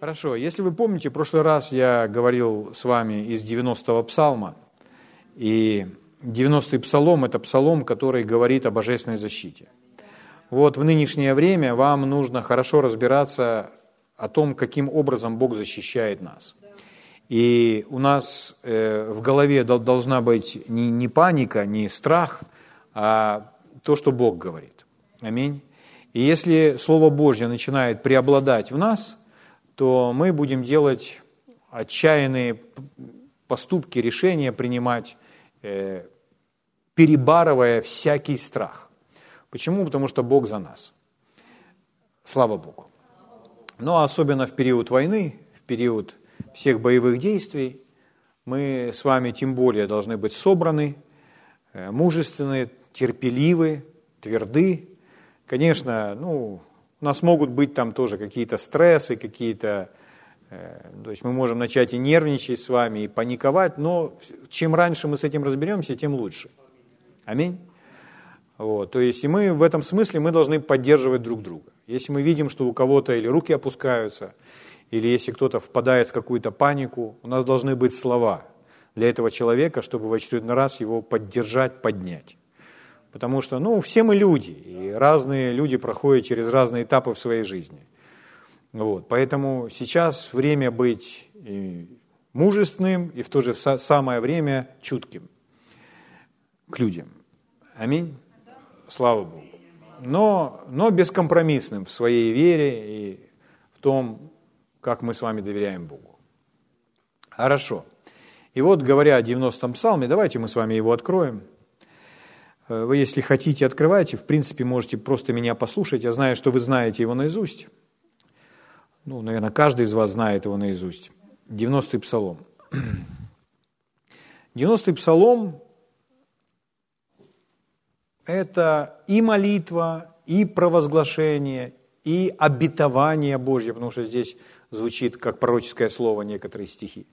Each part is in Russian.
Хорошо, если вы помните, в прошлый раз я говорил с вами из 90-го псалма, и 90-й псалом – это псалом, который говорит о божественной защите. Вот в нынешнее время вам нужно хорошо разбираться о том, каким образом Бог защищает нас. И у нас э, в голове должна быть не, не паника, не страх, а то, что Бог говорит. Аминь. И если Слово Божье начинает преобладать в нас, то мы будем делать отчаянные поступки, решения принимать, э, перебарывая всякий страх. Почему? Потому что Бог за нас. Слава Богу. Но особенно в период войны, в период всех боевых действий, мы с вами тем более должны быть собраны, э, мужественны, терпеливы, тверды. Конечно, ну, у нас могут быть там тоже какие-то стрессы, какие-то... Э, то есть мы можем начать и нервничать с вами, и паниковать, но чем раньше мы с этим разберемся, тем лучше. Аминь. Вот, то есть и мы в этом смысле мы должны поддерживать друг друга. Если мы видим, что у кого-то или руки опускаются, или если кто-то впадает в какую-то панику, у нас должны быть слова для этого человека, чтобы в очередной раз его поддержать, поднять. Потому что, ну, все мы люди, и разные люди проходят через разные этапы в своей жизни. Вот, поэтому сейчас время быть мужественным и в то же самое время чутким к людям. Аминь. Слава Богу. Но, но бескомпромиссным в своей вере и в том, как мы с вами доверяем Богу. Хорошо. И вот, говоря о 90-м псалме, давайте мы с вами его откроем. Э, вы, если хотите, открывайте. В принципе, можете просто меня послушать. Я знаю, что вы знаете его наизусть. Ну, наверное, каждый из вас знает его наизусть. 90-й псалом. 90-й псалом – это и молитва, и провозглашение, и обетование Божье, потому что здесь звучит как пророческое слово некоторые стихи.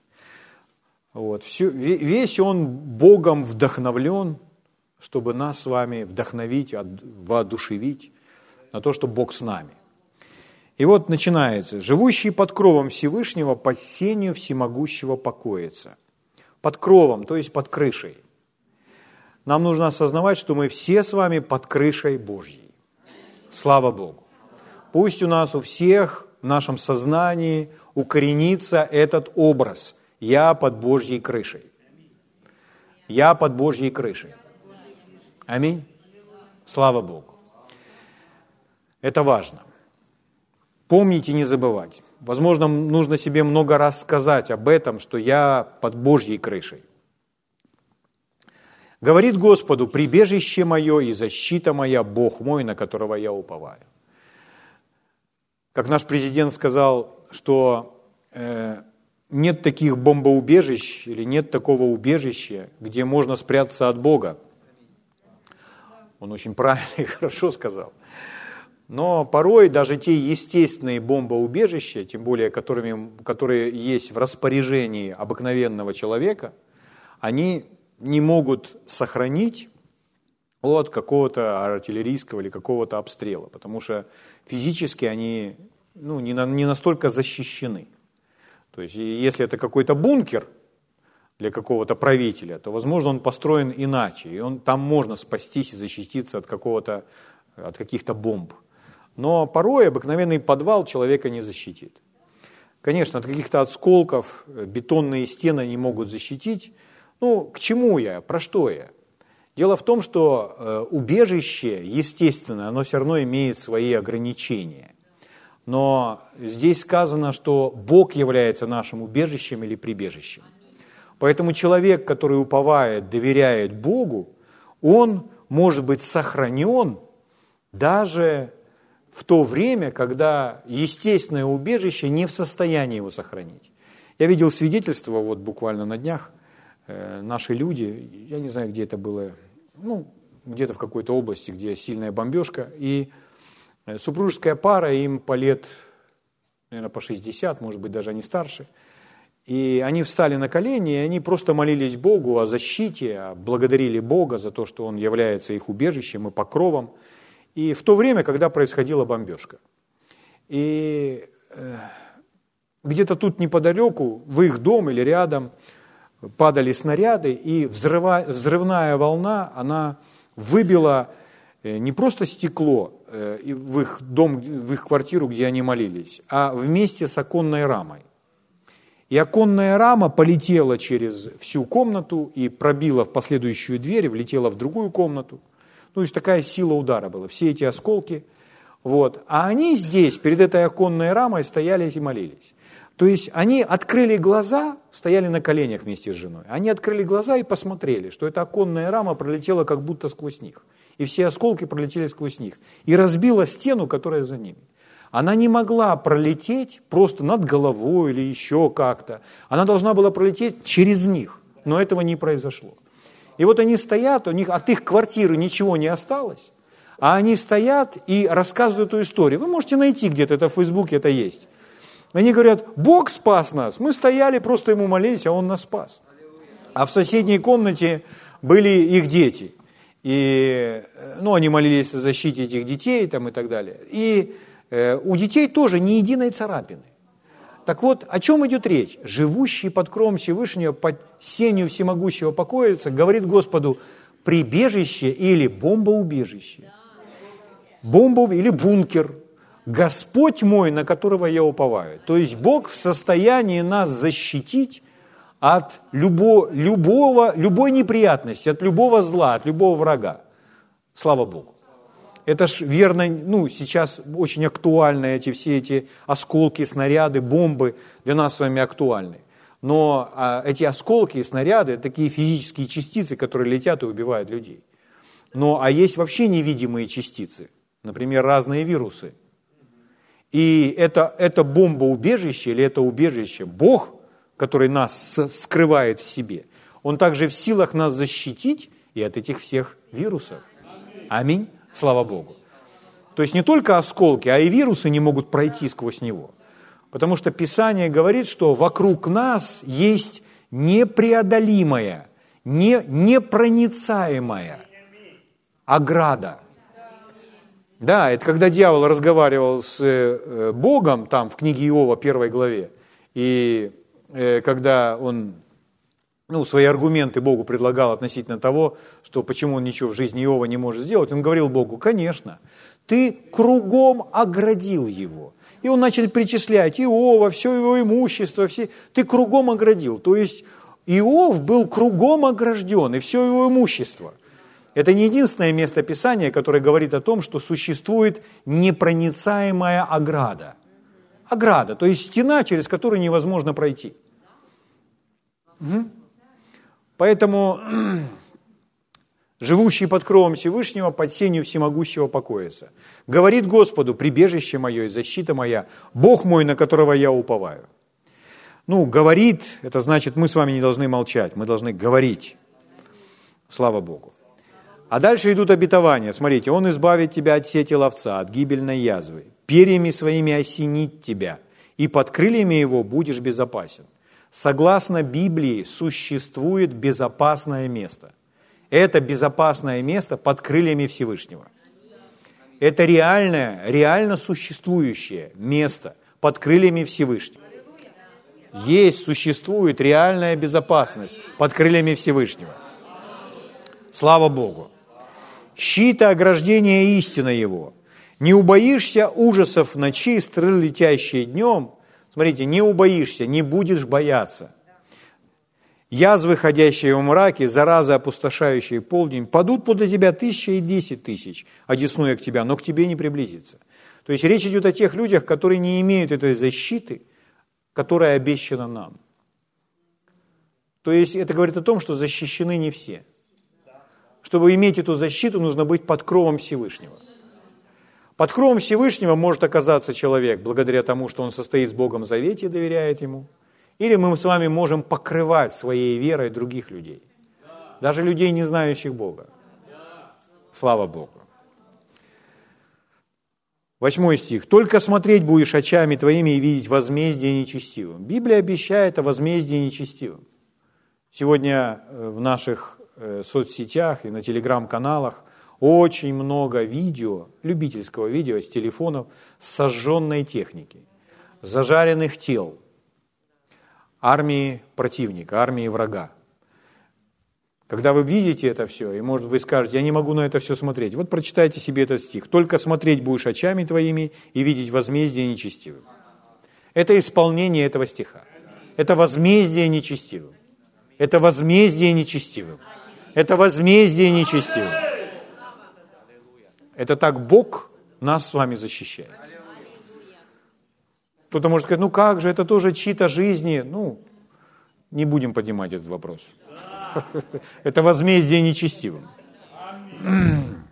Вот. Все, весь он Богом вдохновлен, чтобы нас с вами вдохновить, воодушевить на то, что Бог с нами. И вот начинается. «Живущий под кровом Всевышнего по сенью всемогущего покоится». Под кровом, то есть под крышей. Нам нужно осознавать, что мы все с вами под крышей Божьей. Слава Богу. Пусть у нас у всех в нашем сознании укоренится этот образ. Я под Божьей крышей. Я под Божьей крышей. Аминь. Слава Богу. Это важно. Помнить и не забывать. Возможно, нужно себе много раз сказать об этом, что я под Божьей крышей. Говорит Господу, прибежище мое и защита моя, Бог мой, на которого я уповаю. Как наш президент сказал, что э, нет таких бомбоубежищ или нет такого убежища, где можно спрятаться от Бога. Он очень правильно и хорошо сказал. Но порой даже те естественные бомбоубежища, тем более которыми, которые есть в распоряжении обыкновенного человека, они не могут сохранить от какого-то артиллерийского или какого-то обстрела, потому что физически они ну, не, на, не настолько защищены. То есть если это какой-то бункер для какого-то правителя, то, возможно, он построен иначе, и он, там можно спастись и защититься от, какого-то, от каких-то бомб. Но порой обыкновенный подвал человека не защитит. Конечно, от каких-то осколков бетонные стены не могут защитить. Ну, к чему я? Про что я? Дело в том, что э, убежище, естественно, оно все равно имеет свои ограничения. Но здесь сказано, что Бог является нашим убежищем или прибежищем. Поэтому человек, который уповает, доверяет Богу, он может быть сохранен даже в то время, когда естественное убежище не в состоянии его сохранить. Я видел свидетельство вот буквально на днях, э, наши люди, я не знаю, где это было, ну, где-то в какой-то области, где сильная бомбежка, и э, супружеская пара, им по лет, наверное, по 60, может быть, даже они старше, и они встали на колени, и они просто молились Богу о защите, благодарили Бога за то, что Он является их убежищем и покровом – и в то время, когда происходила бомбежка. И э, где-то тут неподалеку, в их дом или рядом, падали снаряды, и взрывная волна, она выбила э, не просто стекло э, в их дом, в их квартиру, где они молились, а вместе с оконной рамой. И оконная рама полетела через всю комнату и пробила в последующую дверь, влетела в другую комнату. Ну, то есть такая сила удара была. Все эти осколки. Вот. А они здесь, перед этой оконной рамой, стояли и молились. То есть они открыли глаза, стояли на коленях вместе с женой. Они открыли глаза и посмотрели, что эта оконная рама пролетела как будто сквозь них. И все осколки пролетели сквозь них. И разбила стену, которая за ними. Она не могла пролететь просто над головой или еще как-то. Она должна была пролететь через них. Но этого не произошло. И вот они стоят, у них от их квартиры ничего не осталось, а они стоят и рассказывают эту историю. Вы можете найти где-то, это в Фейсбуке это есть. Они говорят, Бог спас нас. Мы стояли, просто Ему молились, а Он нас спас. А в соседней комнате были их дети. И, ну, они молились о защите этих детей там, и так далее. И э, у детей тоже ни единой царапины. Так вот, о чем идет речь? Живущий под кровом Всевышнего, под сенью всемогущего покоится, говорит Господу, прибежище или бомбоубежище. Бомба или бункер – Господь мой, на которого я уповаю. То есть Бог в состоянии нас защитить от любого, любого, любой неприятности, от любого зла, от любого врага. Слава Богу. Это ж верно, ну, сейчас очень актуально эти все эти осколки, снаряды, бомбы для нас с вами актуальны. Но а, эти осколки и снаряды – такие физические частицы, которые летят и убивают людей. Но, а есть вообще невидимые частицы, например, разные вирусы – и это, это бомбоубежище или это убежище, Бог, который нас скрывает в себе, Он также в силах нас защитить и от этих всех вирусов. Аминь. Слава Богу. То есть не только осколки, а и вирусы не могут пройти сквозь него. Потому что Писание говорит, что вокруг нас есть непреодолимая, не, непроницаемая ограда – да, это когда дьявол разговаривал с э, Богом, там в книге Иова, первой главе, и э, когда он ну, свои аргументы Богу предлагал относительно того, что почему он ничего в жизни Иова не может сделать, он говорил Богу, конечно, ты кругом оградил его. И он начал перечислять Иова, все его имущество, все, ты кругом оградил. То есть Иов был кругом огражден, и все его имущество – это не единственное место Писания, которое говорит о том, что существует непроницаемая ограда. Ограда, то есть стена, через которую невозможно пройти. Угу. Поэтому живущий под кровом Всевышнего, под сенью всемогущего покоится. Говорит Господу, прибежище мое и защита моя, Бог мой, на которого я уповаю. Ну, говорит, это значит, мы с вами не должны молчать, мы должны говорить. Слава Богу. А дальше идут обетования. Смотрите, Он избавит тебя от сети ловца, от гибельной язвы, перьями своими осенит тебя, и под крыльями его будешь безопасен. Согласно Библии существует безопасное место. Это безопасное место под крыльями Всевышнего. Это реальное, реально существующее место под крыльями Всевышнего. Есть, существует реальная безопасность под крыльями Всевышнего. Слава Богу щит и ограждение истина его. Не убоишься ужасов ночи, стрел летящие днем. Смотрите, не убоишься, не будешь бояться. Язвы, ходящие в мраке, заразы, опустошающие полдень, падут подле тебя тысяча и десять тысяч, одесную к тебя, но к тебе не приблизится. То есть речь идет о тех людях, которые не имеют этой защиты, которая обещана нам. То есть это говорит о том, что защищены не все – чтобы иметь эту защиту, нужно быть под кровом Всевышнего. Под кровом Всевышнего может оказаться человек благодаря тому, что он состоит с Богом в завете и доверяет Ему. Или мы с вами можем покрывать своей верой других людей. Даже людей, не знающих Бога. Слава Богу. Восьмой стих. «Только смотреть будешь очами твоими и видеть возмездие нечестивым». Библия обещает о возмездии нечестивым. Сегодня э, в наших Э, соцсетях и на телеграм-каналах очень много видео, любительского видео с телефонов сожженной техники, зажаренных тел, армии противника, армии врага. Когда вы видите это все, и, может, вы скажете, я не могу на это все смотреть. Вот прочитайте себе этот стих. «Только смотреть будешь очами твоими и видеть возмездие нечестивым». Это исполнение этого стиха. Это возмездие нечестивым. Это возмездие нечестивым. Это возмездие нечестивым. Это так Бог нас с вами защищает. Кто-то может сказать, ну как же, это тоже чьи-то жизни. Ну, не будем поднимать этот вопрос. Это возмездие нечестивым.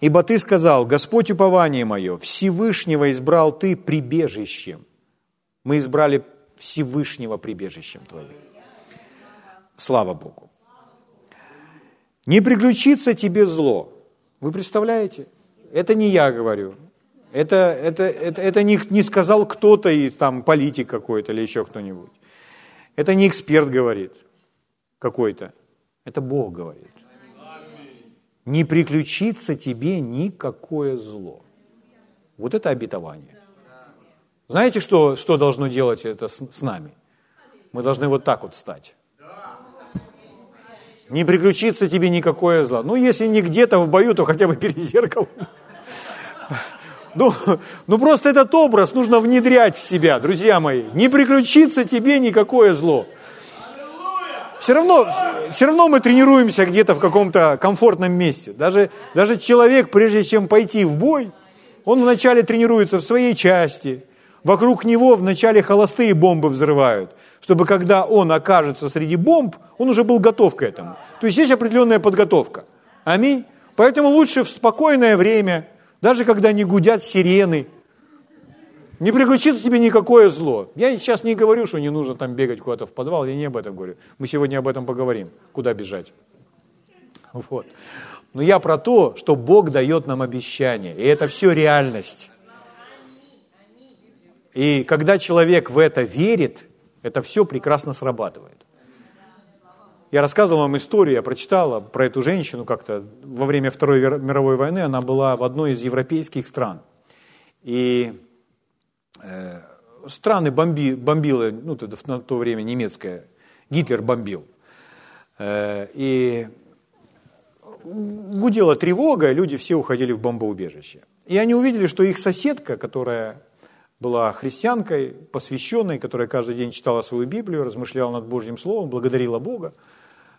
Ибо ты сказал, Господь упование мое, Всевышнего избрал ты прибежищем. Мы избрали Всевышнего прибежищем твоим. Слава Богу. Не приключится тебе зло. Вы представляете? Это не я говорю. Это, это, это, это не, не сказал кто-то, и там политик какой-то или еще кто-нибудь. Это не эксперт говорит какой-то. Это Бог говорит. Не приключится тебе никакое зло. Вот это обетование. Знаете, что, что должно делать это с, с нами? Мы должны вот так вот стать. Не приключится тебе никакое зло. Ну, если не где-то в бою, то хотя бы перед зеркалом. Ну, ну просто этот образ нужно внедрять в себя, друзья мои. Не приключится тебе никакое зло. Все равно, все равно мы тренируемся где-то в каком-то комфортном месте. Даже, даже человек, прежде чем пойти в бой, он вначале тренируется в своей части. Вокруг него вначале холостые бомбы взрывают, чтобы когда он окажется среди бомб, он уже был готов к этому. То есть есть определенная подготовка. Аминь. Поэтому лучше в спокойное время, даже когда не гудят сирены, не приключится тебе никакое зло. Я сейчас не говорю, что не нужно там бегать куда-то в подвал, я не об этом говорю. Мы сегодня об этом поговорим, куда бежать. Вот. Но я про то, что Бог дает нам обещание, и это все реальность. И когда человек в это верит, это все прекрасно срабатывает. Я рассказывал вам историю, я прочитала про эту женщину как-то во время Второй мировой войны. Она была в одной из европейских стран. И э, страны бомби, бомбила, ну, на то время немецкая, Гитлер бомбил. Э, и гудела тревога, люди все уходили в бомбоубежище. И они увидели, что их соседка, которая была христианкой, посвященной, которая каждый день читала свою Библию, размышляла над Божьим Словом, благодарила Бога,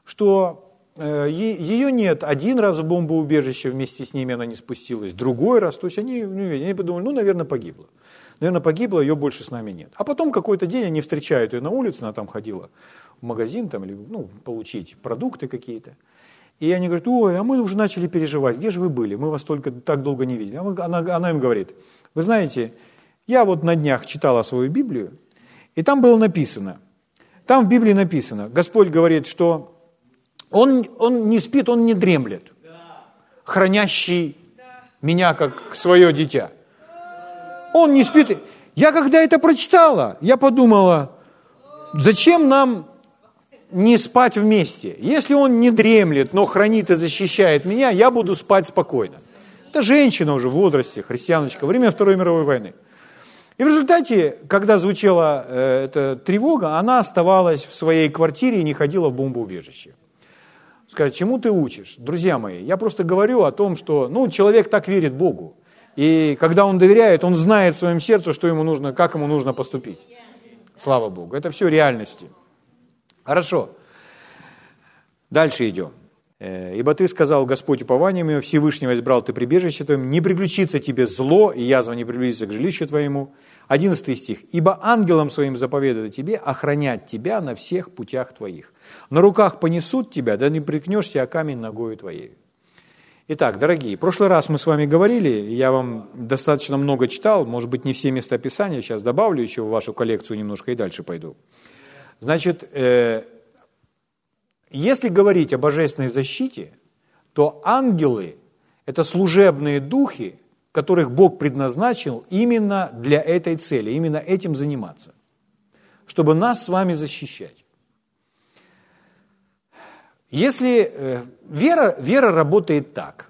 что э, ее нет. Один раз в бомбоубежище вместе с ними она не спустилась, другой раз. То есть они, ну, они подумали, ну, наверное, погибла. Наверное, погибла, ее больше с нами нет. А потом какой-то день они встречают ее на улице, она там ходила в магазин там, или ну, получить продукты какие-то. И они говорят, ой, а мы уже начали переживать, где же вы были? Мы вас только так долго не видели. Она, она им говорит, вы знаете, я вот на днях читала свою Библию, и там было написано, там в Библии написано, Господь говорит, что Он, он не спит, Он не дремлет, хранящий меня как свое дитя. Он не спит. Я когда это прочитала, я подумала, зачем нам не спать вместе? Если он не дремлет, но хранит и защищает меня, я буду спать спокойно. Это женщина уже в возрасте, христианочка, время Второй мировой войны. И в результате, когда звучала э, эта тревога, она оставалась в своей квартире и не ходила в бомбоубежище. Скажет, чему ты учишь? Друзья мои, я просто говорю о том, что ну, человек так верит Богу. И когда он доверяет, он знает в своем сердце, что ему нужно, как ему нужно поступить. Слава Богу. Это все реальности. Хорошо. Дальше идем. Э, «Ибо ты сказал, Господь упованием его, Всевышнего избрал ты прибежище твоим, не приключится тебе зло, и язва не приблизится к жилищу твоему». 11 стих. «Ибо ангелам своим заповедано тебе охранять тебя на всех путях твоих. На руках понесут тебя, да не прикнешься о камень ногою твоей». Итак, дорогие, в прошлый раз мы с вами говорили, я вам достаточно много читал, может быть, не все местописания, сейчас добавлю еще в вашу коллекцию немножко и дальше пойду. Значит, э, если говорить о божественной защите, то ангелы – это служебные духи, которых Бог предназначил именно для этой цели, именно этим заниматься, чтобы нас с вами защищать. Если э, вера, вера работает так,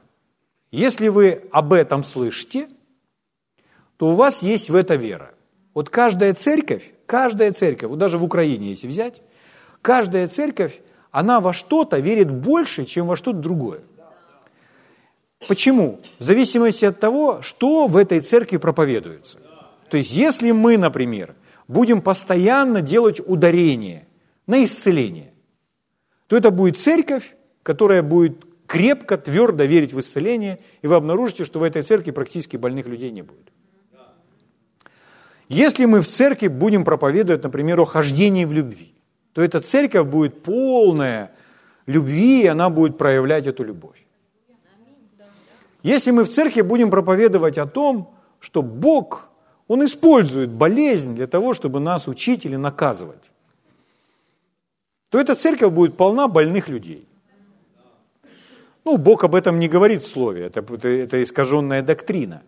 если вы об этом слышите, то у вас есть в это вера. Вот каждая церковь, каждая церковь, вот даже в Украине, если взять, каждая церковь, она во что-то верит больше, чем во что-то другое. Почему? В зависимости от того, что в этой церкви проповедуется. То есть, если мы, например, будем постоянно делать ударение на исцеление, то это будет церковь, которая будет крепко, твердо верить в исцеление, и вы обнаружите, что в этой церкви практически больных людей не будет. Если мы в церкви будем проповедовать, например, о хождении в любви, то эта церковь будет полная любви, и она будет проявлять эту любовь. Если мы в церкви будем проповедовать о том, что Бог, Он использует болезнь для того, чтобы нас учить или наказывать, то эта церковь будет полна больных людей. Ну, Бог об этом не говорит в слове, это, это, это искаженная доктрина.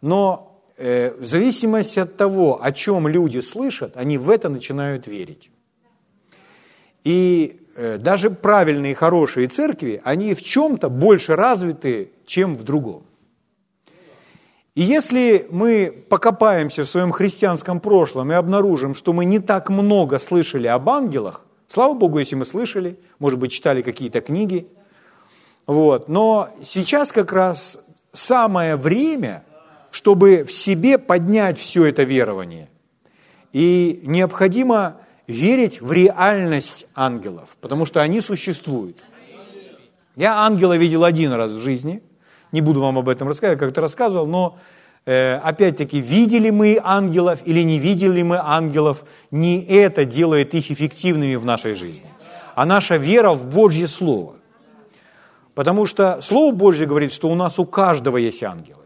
Но э, в зависимости от того, о чем люди слышат, они в это начинают верить. И э, даже правильные, хорошие церкви, они в чем-то больше развиты, чем в другом. И если мы покопаемся в своем христианском прошлом и обнаружим, что мы не так много слышали об ангелах, слава Богу, если мы слышали, может быть, читали какие-то книги, вот, но сейчас как раз самое время, чтобы в себе поднять все это верование. И необходимо верить в реальность ангелов, потому что они существуют. Я ангела видел один раз в жизни, не буду вам об этом рассказывать, как-то рассказывал, но э, опять-таки, видели мы ангелов или не видели мы ангелов, не это делает их эффективными в нашей жизни, а наша вера в Божье Слово. Потому что Слово Божье говорит, что у нас у каждого есть ангел.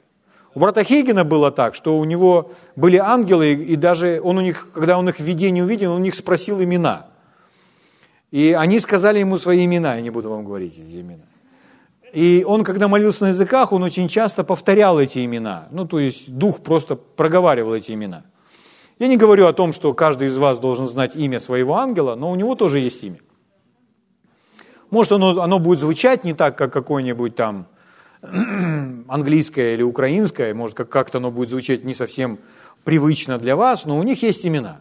У брата Хейгена было так, что у него были ангелы, и даже он у них, когда он их в видении увидел, он у них спросил имена. И они сказали ему свои имена, я не буду вам говорить эти имена. И он, когда молился на языках, он очень часто повторял эти имена. Ну, то есть дух просто проговаривал эти имена. Я не говорю о том, что каждый из вас должен знать имя своего ангела, но у него тоже есть имя. Может, оно, оно будет звучать не так, как какой-нибудь там английское или украинское, может, как-то оно будет звучать не совсем привычно для вас, но у них есть имена.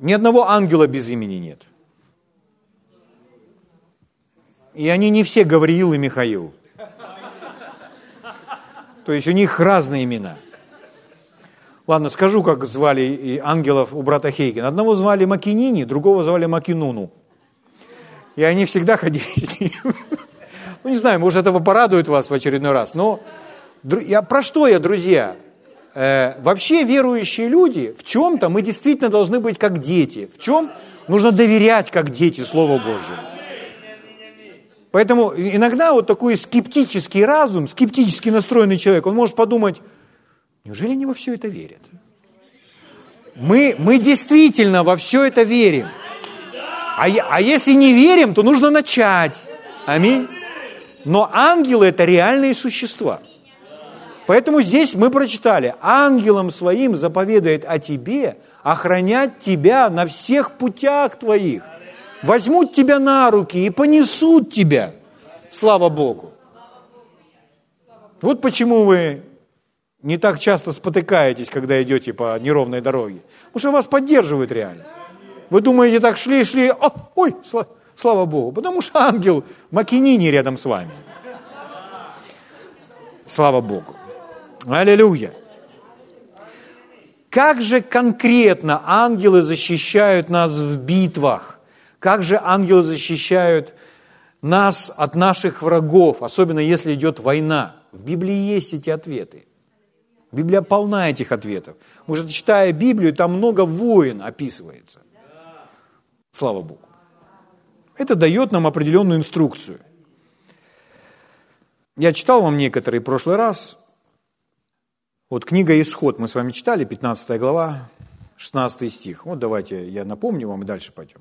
Ни одного ангела без имени нет. И они не все Гавриил и Михаил. То есть у них разные имена. Ладно, скажу, как звали ангелов у брата Хейгена. Одного звали Макинини, другого звали Макинуну. И они всегда ходили с ним. Ну, не знаю, может, этого порадует вас в очередной раз. Но я, про что я, друзья? Э, вообще верующие люди, в чем-то мы действительно должны быть как дети. В чем? Нужно доверять как дети Слову Божьему. Поэтому иногда вот такой скептический разум, скептически настроенный человек, он может подумать, неужели они во все это верят? Мы, мы действительно во все это верим. А, а если не верим, то нужно начать. Аминь. Но ангелы – это реальные существа. Поэтому здесь мы прочитали, ангелам своим заповедает о тебе охранять тебя на всех путях твоих. Возьмут тебя на руки и понесут тебя. Слава Богу. Вот почему вы не так часто спотыкаетесь, когда идете по неровной дороге. Потому что вас поддерживают реально. Вы думаете, так шли, шли, о, ой, Слава Богу. Потому что ангел Макинини рядом с вами. Слава Богу. Аллилуйя. Как же конкретно ангелы защищают нас в битвах? Как же ангелы защищают нас от наших врагов, особенно если идет война? В Библии есть эти ответы. Библия полна этих ответов. Может, читая Библию, там много войн описывается. Слава Богу. Это дает нам определенную инструкцию. Я читал вам некоторые в прошлый раз. Вот книга «Исход» мы с вами читали, 15 глава, 16 стих. Вот давайте я напомню вам и дальше пойдем.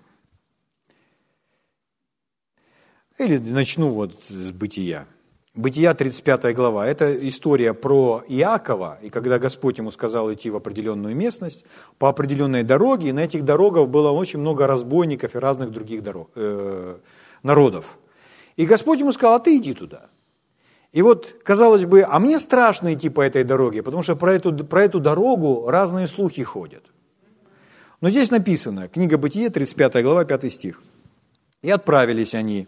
Или начну вот с бытия. Бытия 35 глава. Это история про Иакова, и когда Господь ему сказал идти в определенную местность, по определенной дороге, и на этих дорогах было очень много разбойников и разных других дорог, э, народов. И Господь ему сказал, а ты иди туда. И вот, казалось бы, а мне страшно идти по этой дороге, потому что про эту, про эту дорогу разные слухи ходят. Но здесь написано, книга Бытие, 35 глава, 5 стих. «И отправились они,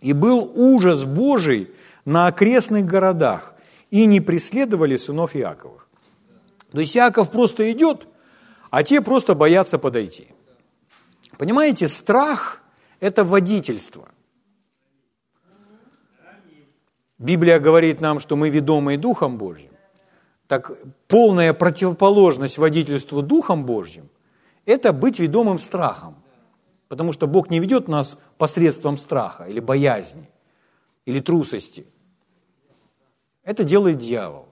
и был ужас Божий на окрестных городах, и не преследовали сынов Иаковых». То есть Иаков просто идет, а те просто боятся подойти. Понимаете, страх – это водительство – Библия говорит нам, что мы ведомые Духом Божьим. Так полная противоположность водительству Духом Божьим – это быть ведомым страхом. Потому что Бог не ведет нас посредством страха или боязни, или трусости. Это делает дьявол.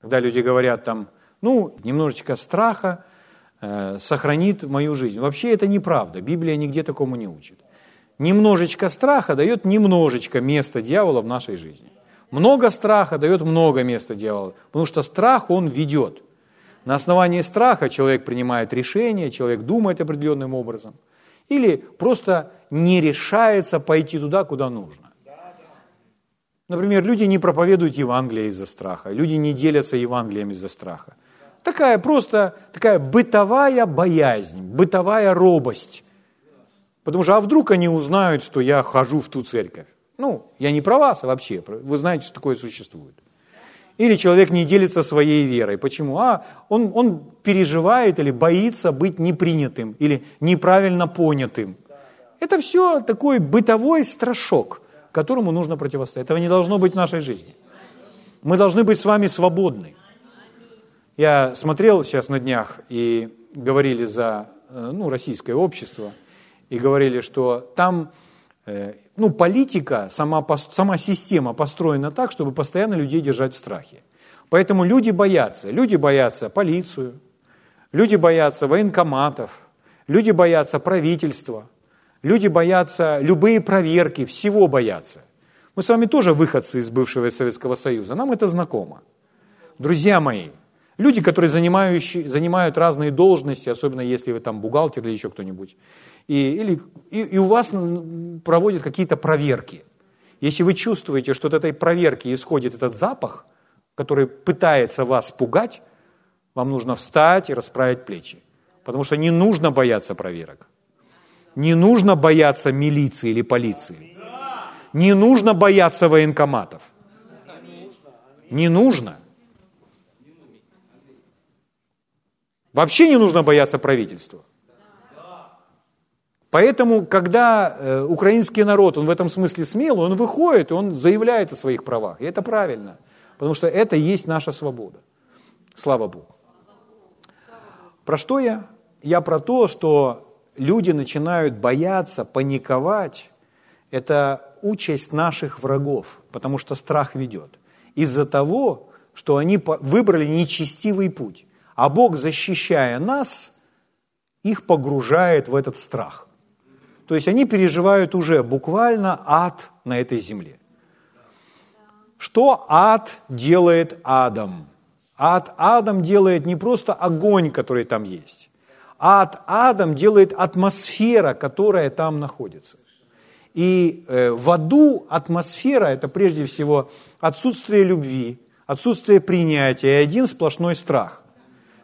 Когда люди говорят там, ну, немножечко страха э, сохранит мою жизнь. Вообще это неправда. Библия нигде такому не учит немножечко страха дает немножечко места дьявола в нашей жизни. Много страха дает много места дьявола, потому что страх он ведет. На основании страха человек принимает решение, человек думает определенным образом. Или просто не решается пойти туда, куда нужно. Например, люди не проповедуют Евангелие из-за страха, люди не делятся Евангелием из-за страха. Такая просто такая бытовая боязнь, бытовая робость Потому что, а вдруг они узнают, что я хожу в ту церковь? Ну, я не про вас а вообще, вы знаете, что такое существует. Или человек не делится своей верой. Почему? А, он, он переживает или боится быть непринятым или неправильно понятым. Это все такой бытовой страшок, которому нужно противостоять. Этого не должно быть в нашей жизни. Мы должны быть с вами свободны. Я смотрел сейчас на днях и говорили за э, ну, российское общество – и говорили, что там э, ну, политика, сама, сама система построена так, чтобы постоянно людей держать в страхе. Поэтому люди боятся. Люди боятся полицию, люди боятся военкоматов, люди боятся правительства, люди боятся любые проверки, всего боятся. Мы с вами тоже выходцы из бывшего Советского Союза, нам это знакомо. Друзья мои, люди, которые занимают разные должности, особенно если вы там бухгалтер или еще кто-нибудь, и, или, и, и у вас проводят какие-то проверки. Если вы чувствуете, что от этой проверки исходит этот запах, который пытается вас пугать, вам нужно встать и расправить плечи. Потому что не нужно бояться проверок. Не нужно бояться милиции или полиции. Не нужно бояться военкоматов. Не нужно. Вообще не нужно бояться правительства. Поэтому, когда э, украинский народ, он в этом смысле смел, он выходит, он заявляет о своих правах. И это правильно, потому что это есть наша свобода. Слава Богу. Про что я? Я про то, что люди начинают бояться, паниковать. Это участь наших врагов, потому что страх ведет. Из-за того, что они выбрали нечестивый путь. А Бог, защищая нас, их погружает в этот страх – то есть они переживают уже буквально ад на этой земле. Что ад делает адом? Ад адом делает не просто огонь, который там есть. Ад адом делает атмосфера, которая там находится. И э, в аду атмосфера – это прежде всего отсутствие любви, отсутствие принятия и один сплошной страх.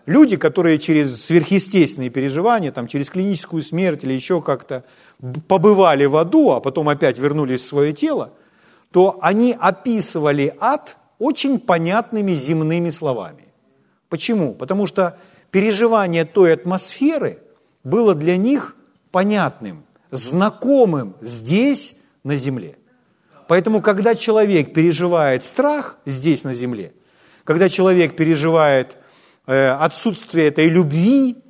Люди, которые через сверхъестественные переживания, там, через клиническую смерть или еще как-то побывали в аду, а потом опять вернулись в свое тело, то они описывали ад очень понятными земными словами. Почему? Потому что переживание той атмосферы было для них понятным, знакомым здесь, на земле. Поэтому, когда человек переживает страх здесь, на земле, когда человек переживает Э, отсутствие этой любви,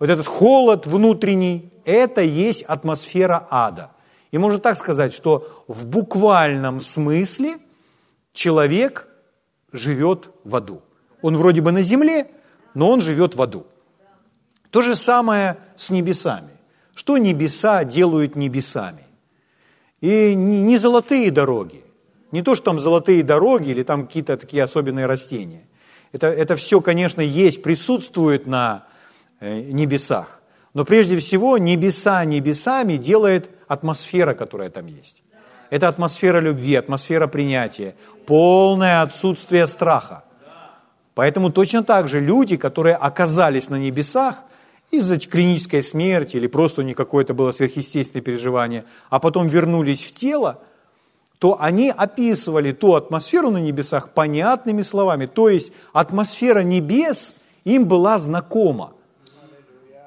вот этот холод внутренний, это есть атмосфера ада. И можно так сказать, что в буквальном смысле человек живет в аду. Он вроде бы на земле, но он живет в аду. То же самое с небесами. Что небеса делают небесами? И не золотые дороги, не то, что там золотые дороги или там какие-то такие особенные растения – это, это все, конечно, есть, присутствует на э, небесах. Но прежде всего небеса небесами делает атмосфера, которая там есть. Это атмосфера любви, атмосфера принятия, полное отсутствие страха. Поэтому точно так же люди, которые оказались на небесах из-за клинической смерти или просто у них какое-то было сверхъестественное переживание, а потом вернулись в тело, то они описывали ту атмосферу на небесах понятными словами. То есть атмосфера небес им была знакома.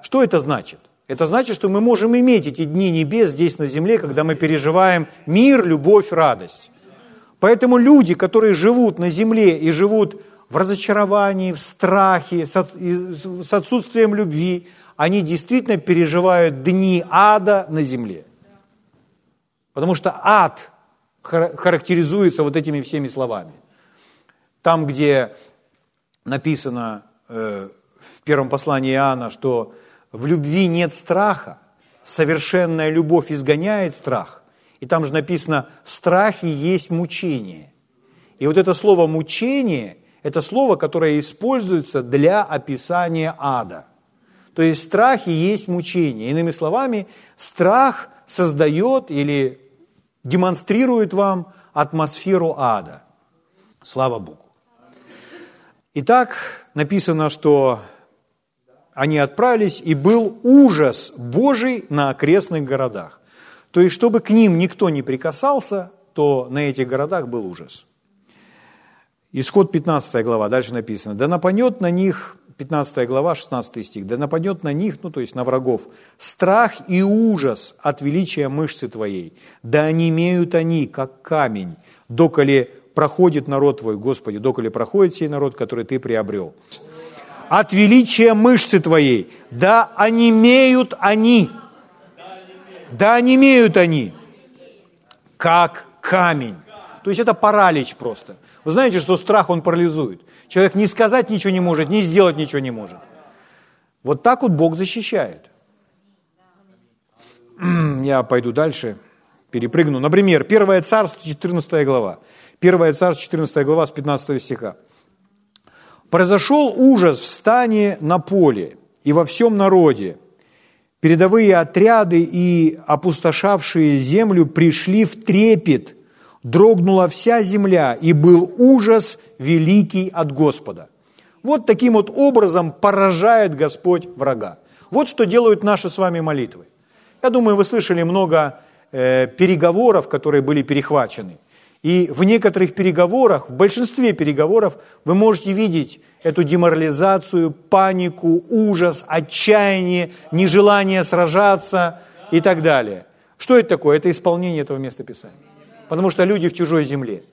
Что это значит? Это значит, что мы можем иметь эти дни небес здесь на земле, когда мы переживаем мир, любовь, радость. Поэтому люди, которые живут на земле и живут в разочаровании, в страхе, с отсутствием любви, они действительно переживают дни ада на земле. Потому что ад характеризуется вот этими всеми словами. Там, где написано э, в первом послании Иоанна, что в любви нет страха, совершенная любовь изгоняет страх. И там же написано, в страхе есть мучение. И вот это слово «мучение» – это слово, которое используется для описания ада. То есть в страхе есть мучение. Иными словами, страх создает или демонстрирует вам атмосферу ада. Слава Богу. Итак, написано, что они отправились, и был ужас Божий на окрестных городах. То есть, чтобы к ним никто не прикасался, то на этих городах был ужас. Исход 15 глава, дальше написано. «Да нападет на них 15 глава, 16 стих. «Да нападет на них, ну то есть на врагов, страх и ужас от величия мышцы твоей. Да онемеют они, как камень, доколе проходит народ твой, Господи, доколе проходит сей народ, который ты приобрел. От величия мышцы твоей, да онемеют они, да онемеют они, как камень. То есть это паралич просто. Вы знаете, что страх, он парализует. Человек ни сказать ничего не может, ни сделать ничего не может. Вот так вот Бог защищает. Я пойду дальше, перепрыгну. Например, 1 Царство, 14 глава. 1 Царство, 14 глава с 15 стиха. «Произошел ужас в стане на поле и во всем народе. Передовые отряды и опустошавшие землю пришли в трепет дрогнула вся земля, и был ужас великий от Господа. Вот таким вот образом поражает Господь врага. Вот что делают наши с вами молитвы. Я думаю, вы слышали много э, переговоров, которые были перехвачены. И в некоторых переговорах, в большинстве переговоров, вы можете видеть эту деморализацию, панику, ужас, отчаяние, нежелание сражаться и так далее. Что это такое? Это исполнение этого местописания потому что люди в чужой земле.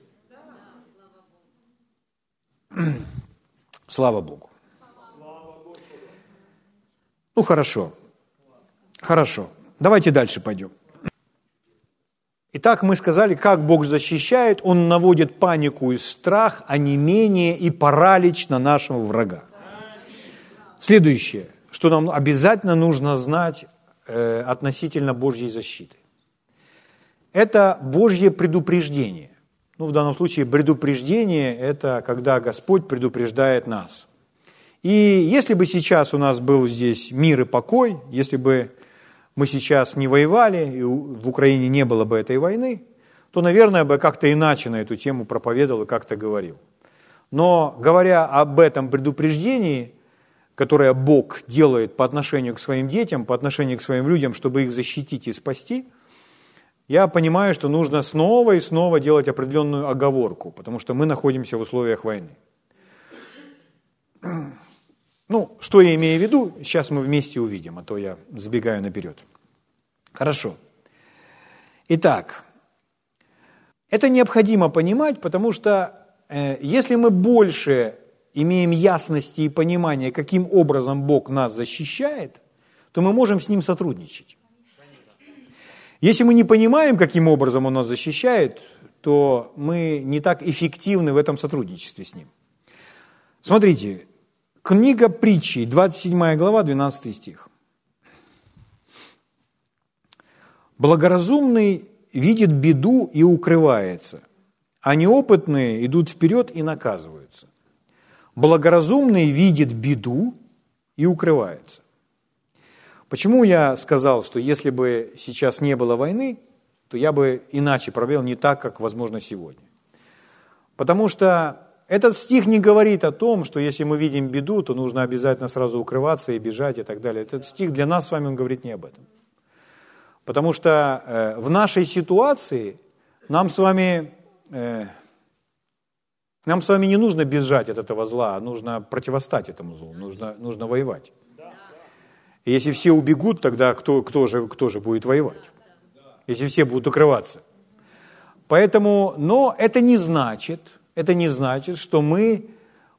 Слава Богу. Ну хорошо. Хорошо. Давайте дальше пойдем. Итак, мы сказали, как Бог защищает, Он наводит панику и страх, а не менее и паралич на нашего врага. Следующее, что нам обязательно нужно знать э, относительно Божьей защиты это Божье предупреждение. Ну, в данном случае предупреждение – это когда Господь предупреждает нас. И если бы сейчас у нас был здесь мир и покой, если бы мы сейчас не воевали, и в Украине не было бы этой войны, то, наверное, бы как-то иначе на эту тему проповедовал и как-то говорил. Но говоря об этом предупреждении, которое Бог делает по отношению к своим детям, по отношению к своим людям, чтобы их защитить и спасти – я понимаю, что нужно снова и снова делать определенную оговорку, потому что мы находимся в условиях войны. Ну, что я имею в виду, сейчас мы вместе увидим, а то я забегаю наперед. Хорошо. Итак, это необходимо понимать, потому что э, если мы больше имеем ясности и понимания, каким образом Бог нас защищает, то мы можем с Ним сотрудничать. Если мы не понимаем, каким образом он нас защищает, то мы не так эффективны в этом сотрудничестве с ним. Смотрите, книга притчи, 27 глава, 12 стих. Благоразумный видит беду и укрывается, а неопытные идут вперед и наказываются. Благоразумный видит беду и укрывается. Почему я сказал, что если бы сейчас не было войны, то я бы иначе провел не так, как возможно сегодня. Потому что этот стих не говорит о том, что если мы видим беду, то нужно обязательно сразу укрываться и бежать и так далее. Этот стих для нас с вами он говорит не об этом. Потому что э, в нашей ситуации нам с вами э, нам с вами не нужно бежать от этого зла, а нужно противостать этому злу, нужно, нужно воевать. И если все убегут, тогда кто, кто, же, кто же будет воевать? Если все будут укрываться. Поэтому, но это не значит, это не значит, что мы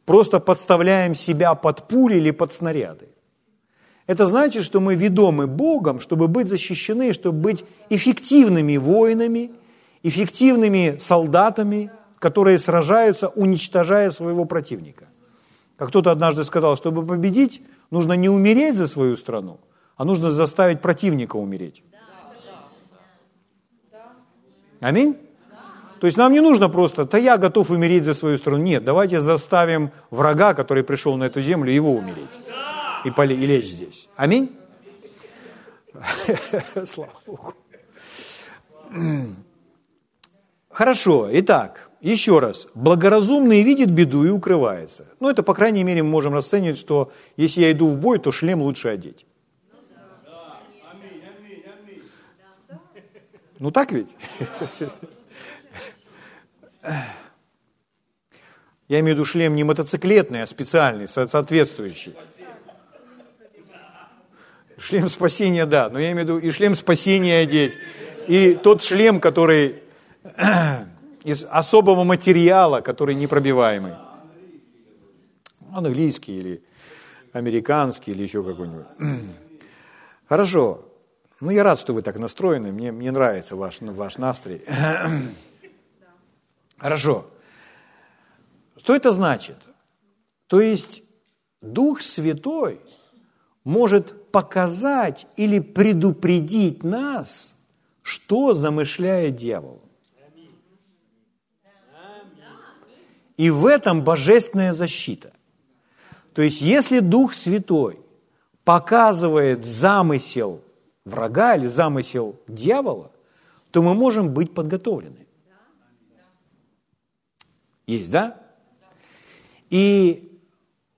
просто подставляем себя под пули или под снаряды. Это значит, что мы ведомы Богом, чтобы быть защищены, чтобы быть эффективными воинами, эффективными солдатами, которые сражаются, уничтожая своего противника. Как кто-то однажды сказал, чтобы победить, нужно не умереть за свою страну, а нужно заставить противника умереть. Аминь? То есть нам не нужно просто, да я готов умереть за свою страну. Нет, давайте заставим врага, который пришел на эту землю, его умереть. И, поле, и лечь здесь. Аминь? Слава Богу. Хорошо, итак, еще раз. Благоразумный видит беду и укрывается. Ну, это, по крайней мере, мы можем расценивать, что если я иду в бой, то шлем лучше одеть. Ну так ведь? Я имею в виду шлем не мотоциклетный, а специальный, соответствующий. Шлем спасения, да, но я имею в виду и шлем спасения одеть, и тот шлем, который из особого материала, который непробиваемый. Английский или американский или еще какой-нибудь. Хорошо. Ну, я рад, что вы так настроены. Мне, мне нравится ваш, ваш настрой. Хорошо. Что это значит? То есть Дух Святой может показать или предупредить нас, что замышляет дьявол. И в этом божественная защита. То есть, если Дух Святой показывает замысел врага или замысел дьявола, то мы можем быть подготовлены. Есть, да? И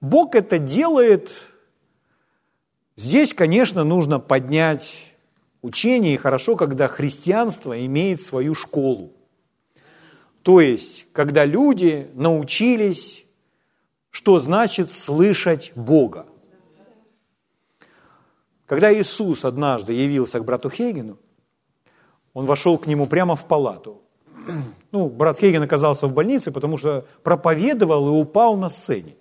Бог это делает. Здесь, конечно, нужно поднять учение, и хорошо, когда христианство имеет свою школу. То есть, когда люди научились, что значит слышать Бога. Когда Иисус однажды явился к брату Хейгену, он вошел к нему прямо в палату. Ну, брат Хейген оказался в больнице, потому что проповедовал и упал на сцене.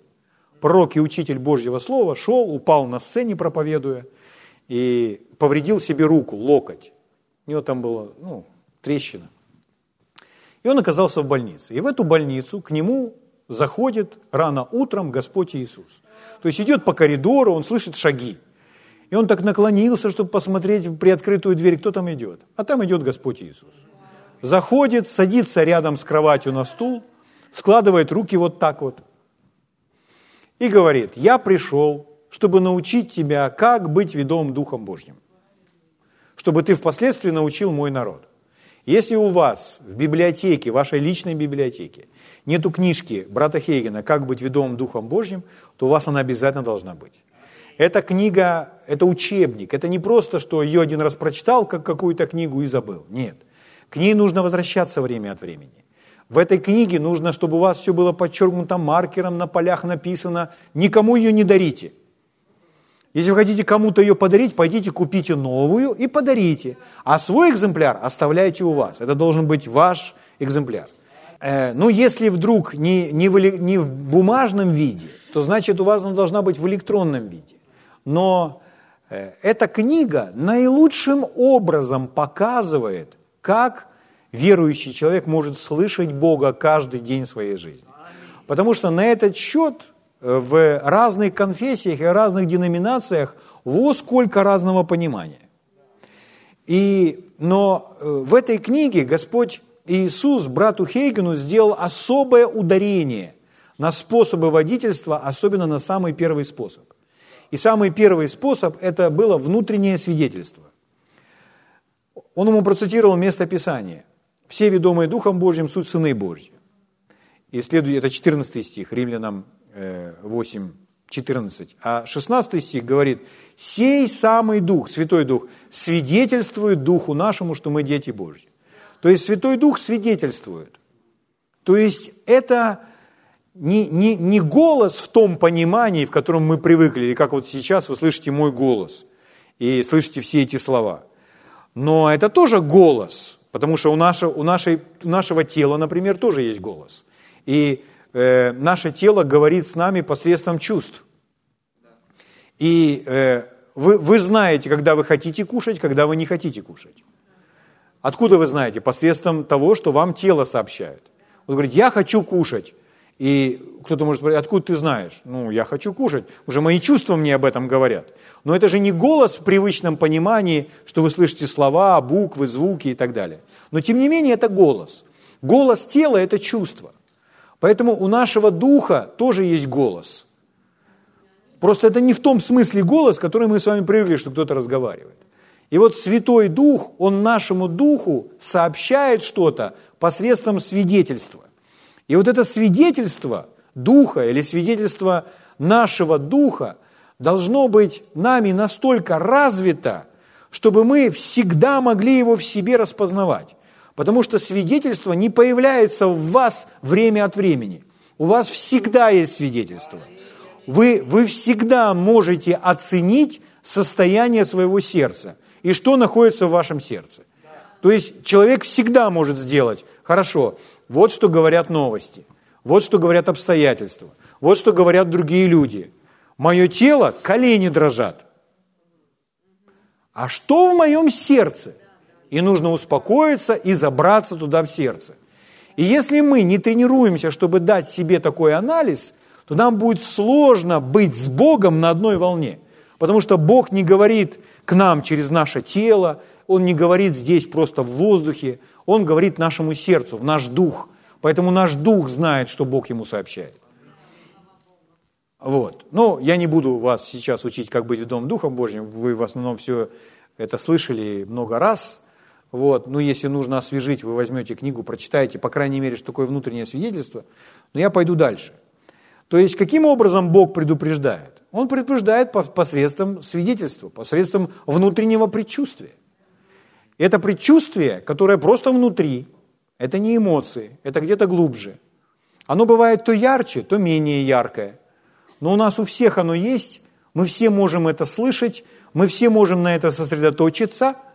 Пророк и учитель Божьего Слова шел, упал на сцене, проповедуя, и повредил себе руку, локоть. У него там была ну, трещина. И он оказался в больнице. И в эту больницу к нему заходит рано утром Господь Иисус. То есть идет по коридору, он слышит шаги. И он так наклонился, чтобы посмотреть в приоткрытую дверь, кто там идет. А там идет Господь Иисус. Заходит, садится рядом с кроватью на стул, складывает руки вот так вот. И говорит, я пришел, чтобы научить тебя, как быть ведомым Духом Божьим. Чтобы ты впоследствии научил мой народ. Если у вас в библиотеке, вашей личной библиотеке, нету книжки брата Хейгена «Как быть ведомым Духом Божьим», то у вас она обязательно должна быть. Эта книга, это учебник, это не просто, что ее один раз прочитал, как какую-то книгу и забыл. Нет. К ней нужно возвращаться время от времени. В этой книге нужно, чтобы у вас все было подчеркнуто маркером, на полях написано. Никому ее не дарите. Если вы хотите кому-то ее подарить, пойдите купите новую и подарите. А свой экземпляр оставляйте у вас. Это должен быть ваш экземпляр. Э, ну, если вдруг не, не, в, не в бумажном виде, то значит у вас она должна быть в электронном виде. Но э, эта книга наилучшим образом показывает, как верующий человек может слышать Бога каждый день своей жизни. Потому что на этот счет в разных конфессиях и разных деноминациях во сколько разного понимания. И, но э, в этой книге Господь Иисус брату Хейгену сделал особое ударение на способы водительства, особенно на самый первый способ. И самый первый способ – это было внутреннее свидетельство. Он ему процитировал место Писания. «Все ведомые Духом Божьим суть сыны Божьи». И следует, это 14 стих, Римлянам 8, э, 14. А 16 стих говорит, «Сей самый Дух, Святой Дух, свидетельствует Духу нашему, что мы дети Божьи». То есть Святой Дух свидетельствует. То есть это не, не, не голос в том понимании, в котором мы привыкли, или как вот сейчас вы слышите мой голос и слышите все эти слова. Но это тоже голос, потому что у нашего, у нашей, у нашего тела, например, тоже есть голос. И э, наше тело говорит с нами посредством чувств. И э, вы, вы знаете, когда вы хотите кушать, когда вы не хотите кушать. Откуда вы знаете? Посредством того, что вам тело сообщает. Он говорит, я хочу кушать. И кто-то может спросить, откуда ты знаешь? Ну, я хочу кушать. Уже мои чувства мне об этом говорят. Но это же не голос в привычном понимании, что вы слышите слова, буквы, звуки и так далее. Но тем не менее это голос. Голос тела – это чувство. Поэтому у нашего духа тоже есть голос. Просто это не в том смысле голос, который мы с вами привыкли, что кто-то разговаривает. И вот Святой Дух, Он нашему Духу сообщает что-то посредством свидетельства. И вот это свидетельство Духа или свидетельство нашего Духа должно быть нами настолько развито, чтобы мы всегда могли его в себе распознавать. Потому что свидетельство не появляется в вас время от времени. У вас всегда есть свидетельство. Вы, вы всегда можете оценить состояние своего сердца и что находится в вашем сердце. То есть человек всегда может сделать, хорошо, вот что говорят новости, вот что говорят обстоятельства, вот что говорят другие люди. Мое тело, колени дрожат. А что в моем сердце? И нужно успокоиться и забраться туда в сердце. И если мы не тренируемся, чтобы дать себе такой анализ, то нам будет сложно быть с Богом на одной волне. Потому что Бог не говорит к нам через наше тело, Он не говорит здесь просто в воздухе, Он говорит нашему сердцу, в наш дух. Поэтому наш дух знает, что Бог ему сообщает. Вот. Но я не буду вас сейчас учить, как быть в Дом Духом Божьим. Вы в основном все это слышали много раз. Вот. Ну, если нужно освежить, вы возьмете книгу, прочитаете, по крайней мере, что такое внутреннее свидетельство. Но я пойду дальше. То есть, каким образом Бог предупреждает? Он предупреждает посредством свидетельства, посредством внутреннего предчувствия. Это предчувствие, которое просто внутри, это не эмоции, это где-то глубже. Оно бывает то ярче, то менее яркое. Но у нас у всех оно есть, мы все можем это слышать, мы все можем на это сосредоточиться –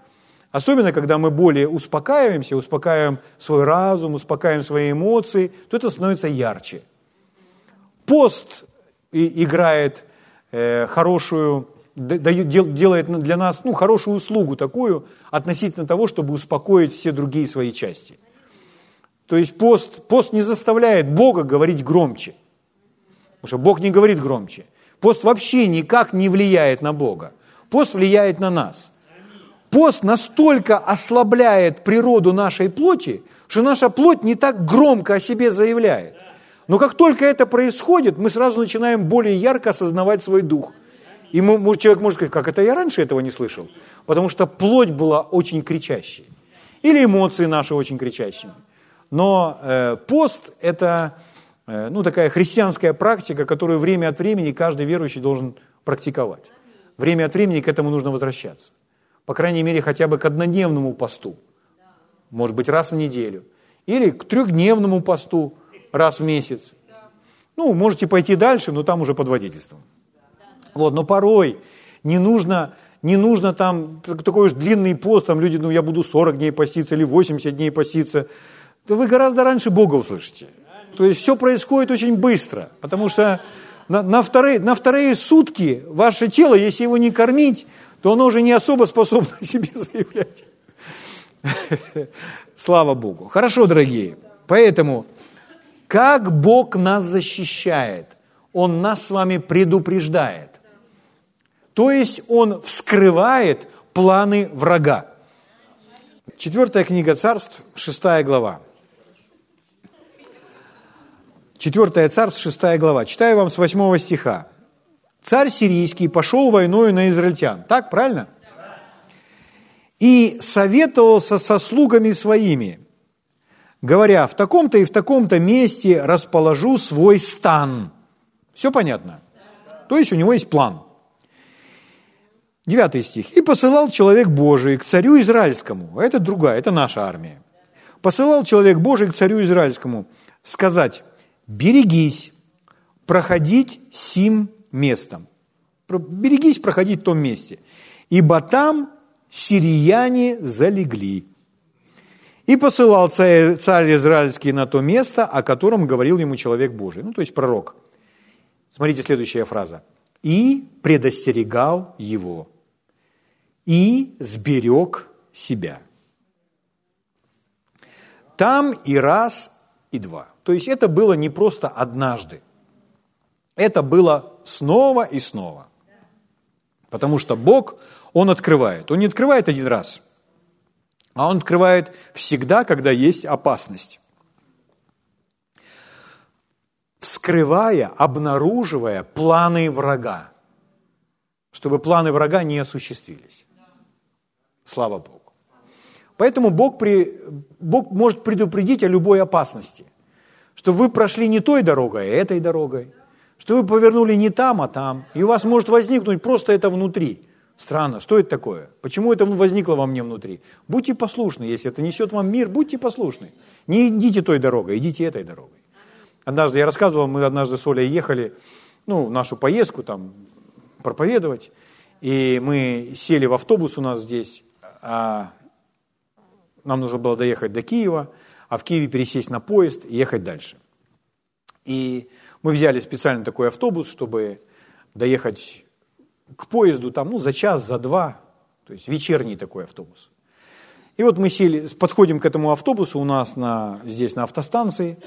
Особенно, когда мы более успокаиваемся, успокаиваем свой разум, успокаиваем свои эмоции, то это становится ярче. Пост играет э, хорошую, делает для нас ну, хорошую услугу такую относительно того, чтобы успокоить все другие свои части. То есть пост, пост не заставляет Бога говорить громче. Потому что Бог не говорит громче. Пост вообще никак не влияет на Бога. Пост влияет на нас. Пост настолько ослабляет природу нашей плоти, что наша плоть не так громко о себе заявляет. Но как только это происходит, мы сразу начинаем более ярко осознавать свой дух. И человек может сказать, как это я раньше этого не слышал? Потому что плоть была очень кричащей. Или эмоции наши очень кричащими. Но э, пост – это э, ну, такая христианская практика, которую время от времени каждый верующий должен практиковать. Время от времени к этому нужно возвращаться по крайней мере, хотя бы к однодневному посту, может быть, раз в неделю, или к трехдневному посту раз в месяц. Ну, можете пойти дальше, но там уже под водительством. Вот, но порой не нужно, не нужно там такой уж длинный пост, там люди, ну, я буду 40 дней поститься или 80 дней поститься. То вы гораздо раньше Бога услышите. То есть все происходит очень быстро, потому что на, на, вторые, на вторые сутки ваше тело, если его не кормить, то оно уже не особо способно о себе заявлять. Слава Богу. Хорошо, дорогие. Поэтому, как Бог нас защищает? Он нас с вами предупреждает. То есть Он вскрывает планы врага. Четвертая книга царств, шестая глава. Четвертая царств, шестая глава. Читаю вам с восьмого стиха царь сирийский пошел войною на израильтян. Так, правильно? и советовался со слугами своими, говоря, в таком-то и в таком-то месте расположу свой стан. Все понятно? То есть у него есть план. Девятый стих. «И посылал человек Божий к царю Израильскому». Это другая, это наша армия. «Посылал человек Божий к царю Израильскому сказать, берегись проходить сим местом». Берегись проходить в том месте. «Ибо там сирияне залегли». И посылал царь, царь Израильский на то место, о котором говорил ему человек Божий. Ну, то есть пророк. Смотрите следующая фраза. «И предостерегал его, и сберег себя». Там и раз, и два. То есть это было не просто однажды. Это было снова и снова. Потому что Бог, Он открывает. Он не открывает один раз, а Он открывает всегда, когда есть опасность вскрывая, обнаруживая планы врага, чтобы планы врага не осуществились. Слава Богу. Поэтому Бог, при, Бог может предупредить о любой опасности, что вы прошли не той дорогой, а этой дорогой, что вы повернули не там, а там, и у вас может возникнуть просто это внутри. Странно, что это такое? Почему это возникло во мне внутри? Будьте послушны, если это несет вам мир, будьте послушны. Не идите той дорогой, идите этой дорогой. Однажды я рассказывал, мы однажды с Олей ехали, ну, нашу поездку там проповедовать, и мы сели в автобус у нас здесь, а нам нужно было доехать до Киева, а в Киеве пересесть на поезд и ехать дальше. И мы взяли специально такой автобус, чтобы доехать к поезду там, ну, за час, за два, то есть вечерний такой автобус. И вот мы сели, подходим к этому автобусу у нас на, здесь на автостанции,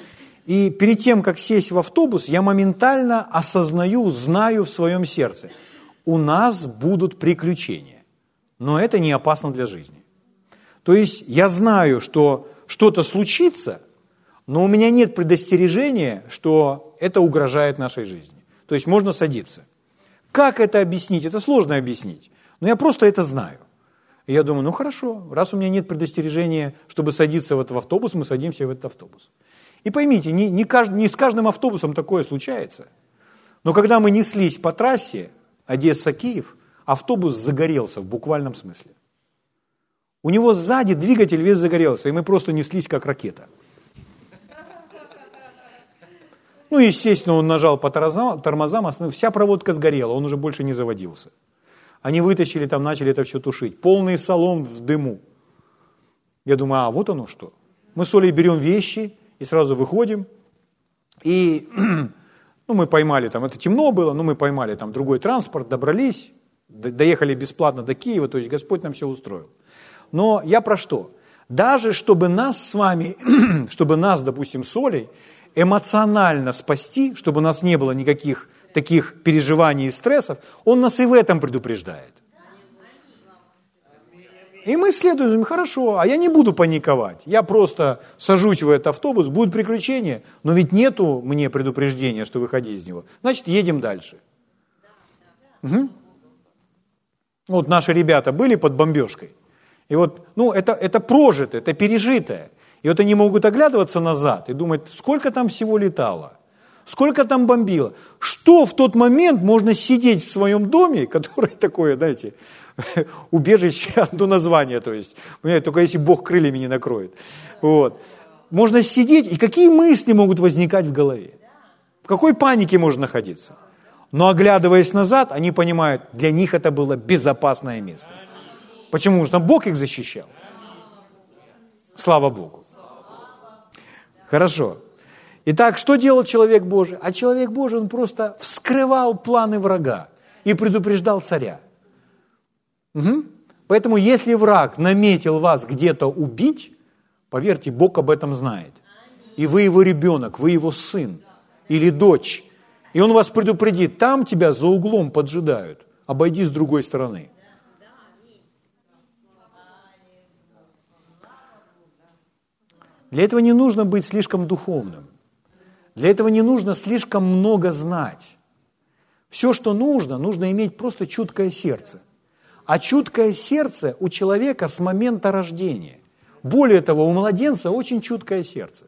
и перед тем, как сесть в автобус, я моментально осознаю, знаю в своем сердце, у нас будут приключения, но это не опасно для жизни. То есть я знаю, что что-то случится, но у меня нет предостережения, что это угрожает нашей жизни. То есть можно садиться. Как это объяснить? Это сложно объяснить. Но я просто это знаю. И я думаю, ну хорошо, раз у меня нет предостережения, чтобы садиться в этот автобус, мы садимся в этот автобус. И поймите, не, не, кажд, не с каждым автобусом такое случается. Но когда мы неслись по трассе Одесса-Киев, автобус загорелся в буквальном смысле. У него сзади двигатель весь загорелся, и мы просто неслись как ракета. Ну, естественно, он нажал по тормозам, тормозам вся проводка сгорела, он уже больше не заводился. Они вытащили, там начали это все тушить. Полный салон в дыму. Я думаю, а вот оно что. Мы с Олей берем вещи, и сразу выходим, и ну, мы поймали там, это темно было, но мы поймали там другой транспорт, добрались, доехали бесплатно до Киева, то есть Господь нам все устроил. Но я про что? Даже чтобы нас с вами, чтобы нас, допустим, с Олей, эмоционально спасти, чтобы у нас не было никаких таких переживаний и стрессов, Он нас и в этом предупреждает. И мы следуем, хорошо, а я не буду паниковать. Я просто сажусь в этот автобус, будут приключения, но ведь нету мне предупреждения, что выходи из него. Значит, едем дальше. Угу. Вот наши ребята были под бомбежкой. И вот, ну, это, это прожито, это пережитое. И вот они могут оглядываться назад и думать, сколько там всего летало, сколько там бомбило. Что в тот момент можно сидеть в своем доме, который такое, знаете, убежище, одно название, то есть, понимаете, только если Бог крыльями не накроет. Вот. Можно сидеть, и какие мысли могут возникать в голове? В какой панике можно находиться? Но оглядываясь назад, они понимают, для них это было безопасное место. Почему? Потому что Бог их защищал. Слава Богу. Хорошо. Итак, что делал человек Божий? А человек Божий, он просто вскрывал планы врага и предупреждал царя. Угу. Поэтому если враг наметил вас где-то убить, поверьте, Бог об этом знает. И вы его ребенок, вы его сын или дочь. И он вас предупредит, там тебя за углом поджидают, обойди с другой стороны. Для этого не нужно быть слишком духовным. Для этого не нужно слишком много знать. Все, что нужно, нужно иметь просто чуткое сердце – а чуткое сердце у человека с момента рождения. Более того, у младенца очень чуткое сердце.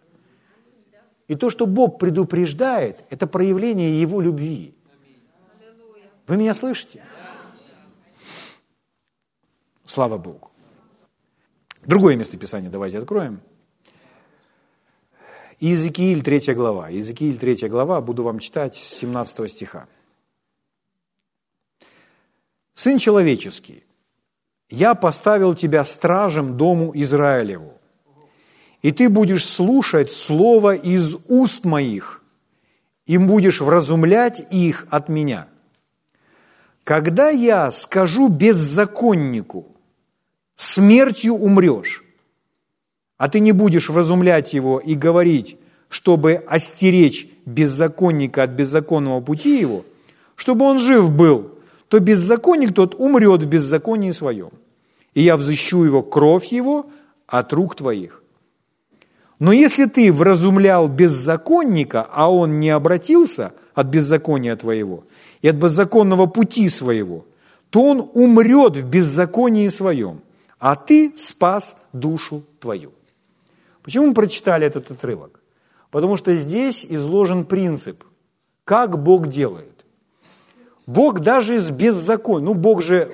И то, что Бог предупреждает, это проявление Его любви. Вы меня слышите? Слава Богу. Другое место Писания давайте откроем. Иезекииль 3 глава. Иезекииль 3 глава, буду вам читать с 17 стиха. «Сын человеческий, я поставил тебя стражем дому Израилеву, и ты будешь слушать слово из уст моих, и будешь вразумлять их от меня. Когда я скажу беззаконнику, смертью умрешь, а ты не будешь вразумлять его и говорить, чтобы остеречь беззаконника от беззаконного пути его, чтобы он жив был, то беззаконник тот умрет в беззаконии своем, и я взыщу его кровь его от рук твоих. Но если ты вразумлял беззаконника, а он не обратился от беззакония твоего и от беззаконного пути своего, то он умрет в беззаконии своем, а ты спас душу твою. Почему мы прочитали этот отрывок? Потому что здесь изложен принцип, как Бог делает. Бог даже из беззакония, ну Бог же,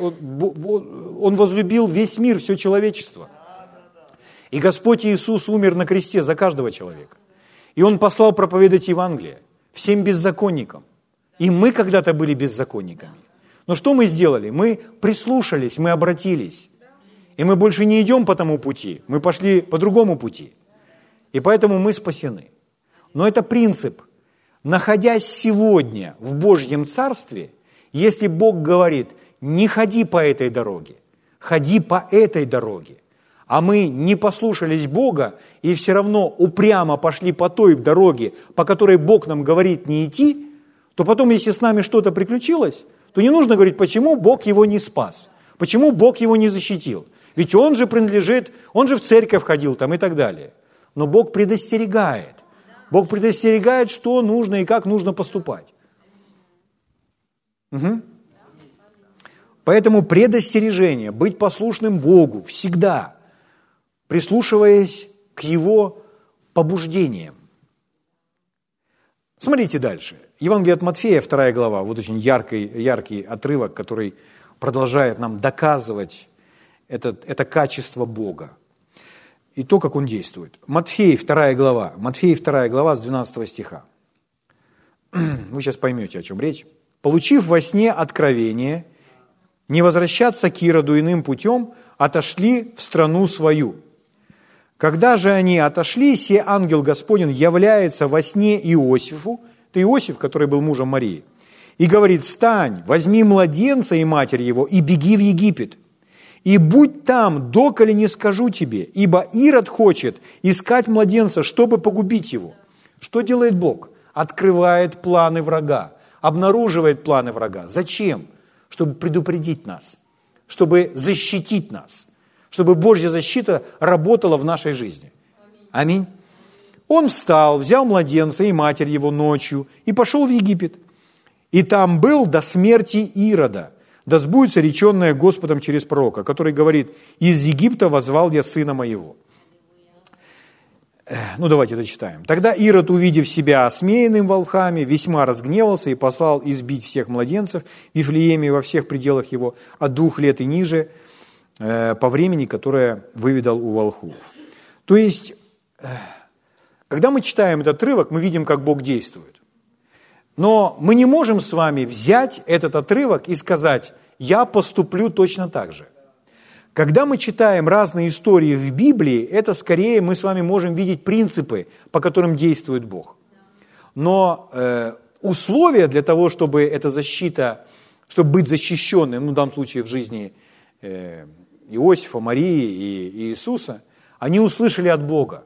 Он возлюбил весь мир, все человечество. И Господь Иисус умер на кресте за каждого человека. И Он послал проповедовать Евангелие всем беззаконникам. И мы когда-то были беззаконниками. Но что мы сделали? Мы прислушались, мы обратились. И мы больше не идем по тому пути, мы пошли по другому пути. И поэтому мы спасены. Но это принцип. Находясь сегодня в Божьем Царстве, если Бог говорит, не ходи по этой дороге, ходи по этой дороге, а мы не послушались Бога и все равно упрямо пошли по той дороге, по которой Бог нам говорит не идти, то потом, если с нами что-то приключилось, то не нужно говорить, почему Бог его не спас, почему Бог его не защитил. Ведь он же принадлежит, он же в церковь ходил там и так далее. Но Бог предостерегает. Бог предостерегает, что нужно и как нужно поступать. Угу. Поэтому предостережение, быть послушным Богу всегда, прислушиваясь к Его побуждениям. Смотрите дальше. Евангелие от Матфея, вторая глава, вот очень яркий, яркий отрывок, который продолжает нам доказывать это, это качество Бога и то, как Он действует. Матфей, 2 глава, Матфей, 2 глава с 12 стиха. Вы сейчас поймете, о чем речь. «Получив во сне откровение, не возвращаться к Ироду иным путем, отошли в страну свою. Когда же они отошли, се ангел Господень является во сне Иосифу, это Иосиф, который был мужем Марии, и говорит, «Встань, возьми младенца и матерь его, и беги в Египет, и будь там, доколе не скажу тебе, ибо Ирод хочет искать младенца, чтобы погубить его». Что делает Бог? Открывает планы врага, обнаруживает планы врага. Зачем? Чтобы предупредить нас, чтобы защитить нас, чтобы Божья защита работала в нашей жизни. Аминь. Он встал, взял младенца и матерь его ночью и пошел в Египет. И там был до смерти Ирода, да сбудется реченное Господом через пророка, который говорит, из Египта возвал я сына моего. Ну, давайте дочитаем. Тогда Ирод, увидев себя осмеянным волхами, весьма разгневался и послал избить всех младенцев в Вифлееме во всех пределах его от двух лет и ниже, э, по времени, которое выведал у волхов. То есть, когда мы читаем этот отрывок, мы видим, как Бог действует. Но мы не можем с вами взять этот отрывок и сказать, я поступлю точно так же. Когда мы читаем разные истории в Библии, это скорее мы с вами можем видеть принципы, по которым действует Бог. Но э, условия для того, чтобы эта защита, чтобы быть защищенным, ну, в данном случае в жизни э, Иосифа, Марии и, и Иисуса, они услышали от Бога.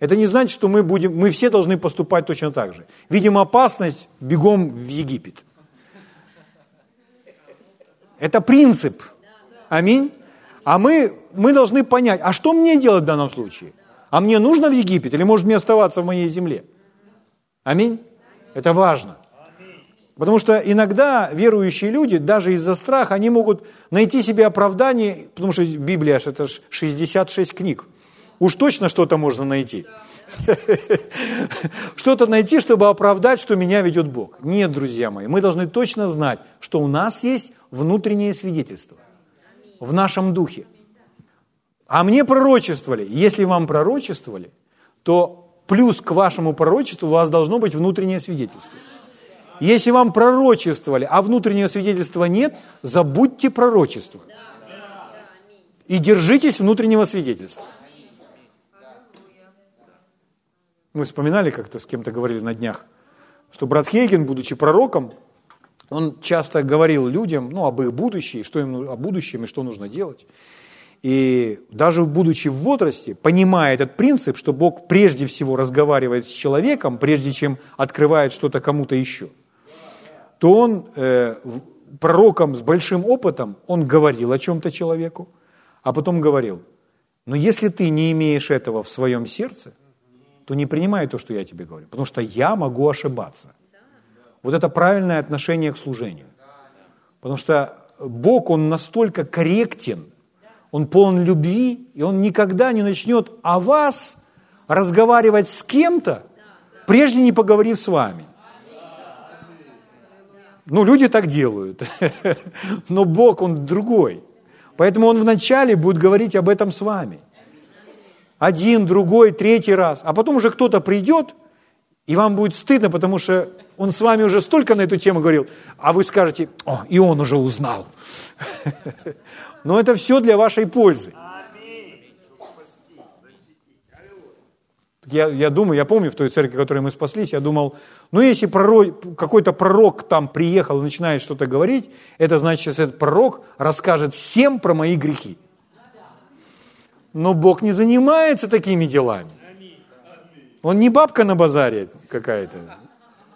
Это не значит, что мы, будем, мы все должны поступать точно так же. Видим опасность, бегом в Египет. Это принцип. Аминь. А мы, мы должны понять, а что мне делать в данном случае? А мне нужно в Египет или может мне оставаться в моей земле? Аминь. Это важно. Потому что иногда верующие люди, даже из-за страха, они могут найти себе оправдание, потому что Библия это ж 66 книг. Уж точно что-то можно найти. Что-то найти, чтобы оправдать, что меня ведет Бог. Нет, друзья мои, мы должны точно знать, что у нас есть внутреннее свидетельство в нашем духе. А мне пророчествовали. Если вам пророчествовали, то плюс к вашему пророчеству у вас должно быть внутреннее свидетельство. Если вам пророчествовали, а внутреннего свидетельства нет, забудьте пророчество. И держитесь внутреннего свидетельства. Мы вспоминали как-то, с кем-то говорили на днях, что брат Хейген, будучи пророком, он часто говорил людям ну, об их будущем, что им, о будущем и что нужно делать. И даже будучи в возрасте, понимая этот принцип, что Бог прежде всего разговаривает с человеком, прежде чем открывает что-то кому-то еще, то он э, пророком с большим опытом, он говорил о чем-то человеку, а потом говорил, но если ты не имеешь этого в своем сердце, то не принимай то, что я тебе говорю, потому что я могу ошибаться. Вот это правильное отношение к служению. Потому что Бог, Он настолько корректен, Он полон любви, и Он никогда не начнет о вас разговаривать с кем-то, прежде не поговорив с вами. Ну, люди так делают. Но Бог, Он другой. Поэтому Он вначале будет говорить об этом с вами – один, другой, третий раз, а потом уже кто-то придет, и вам будет стыдно, потому что он с вами уже столько на эту тему говорил, а вы скажете, о, и он уже узнал. Но это все для вашей пользы. Я, я думаю, я помню в той церкви, в которой мы спаслись, я думал, ну если пророк, какой-то пророк там приехал и начинает что-то говорить, это значит, что этот пророк расскажет всем про мои грехи. Но Бог не занимается такими делами. Он не бабка на базаре какая-то.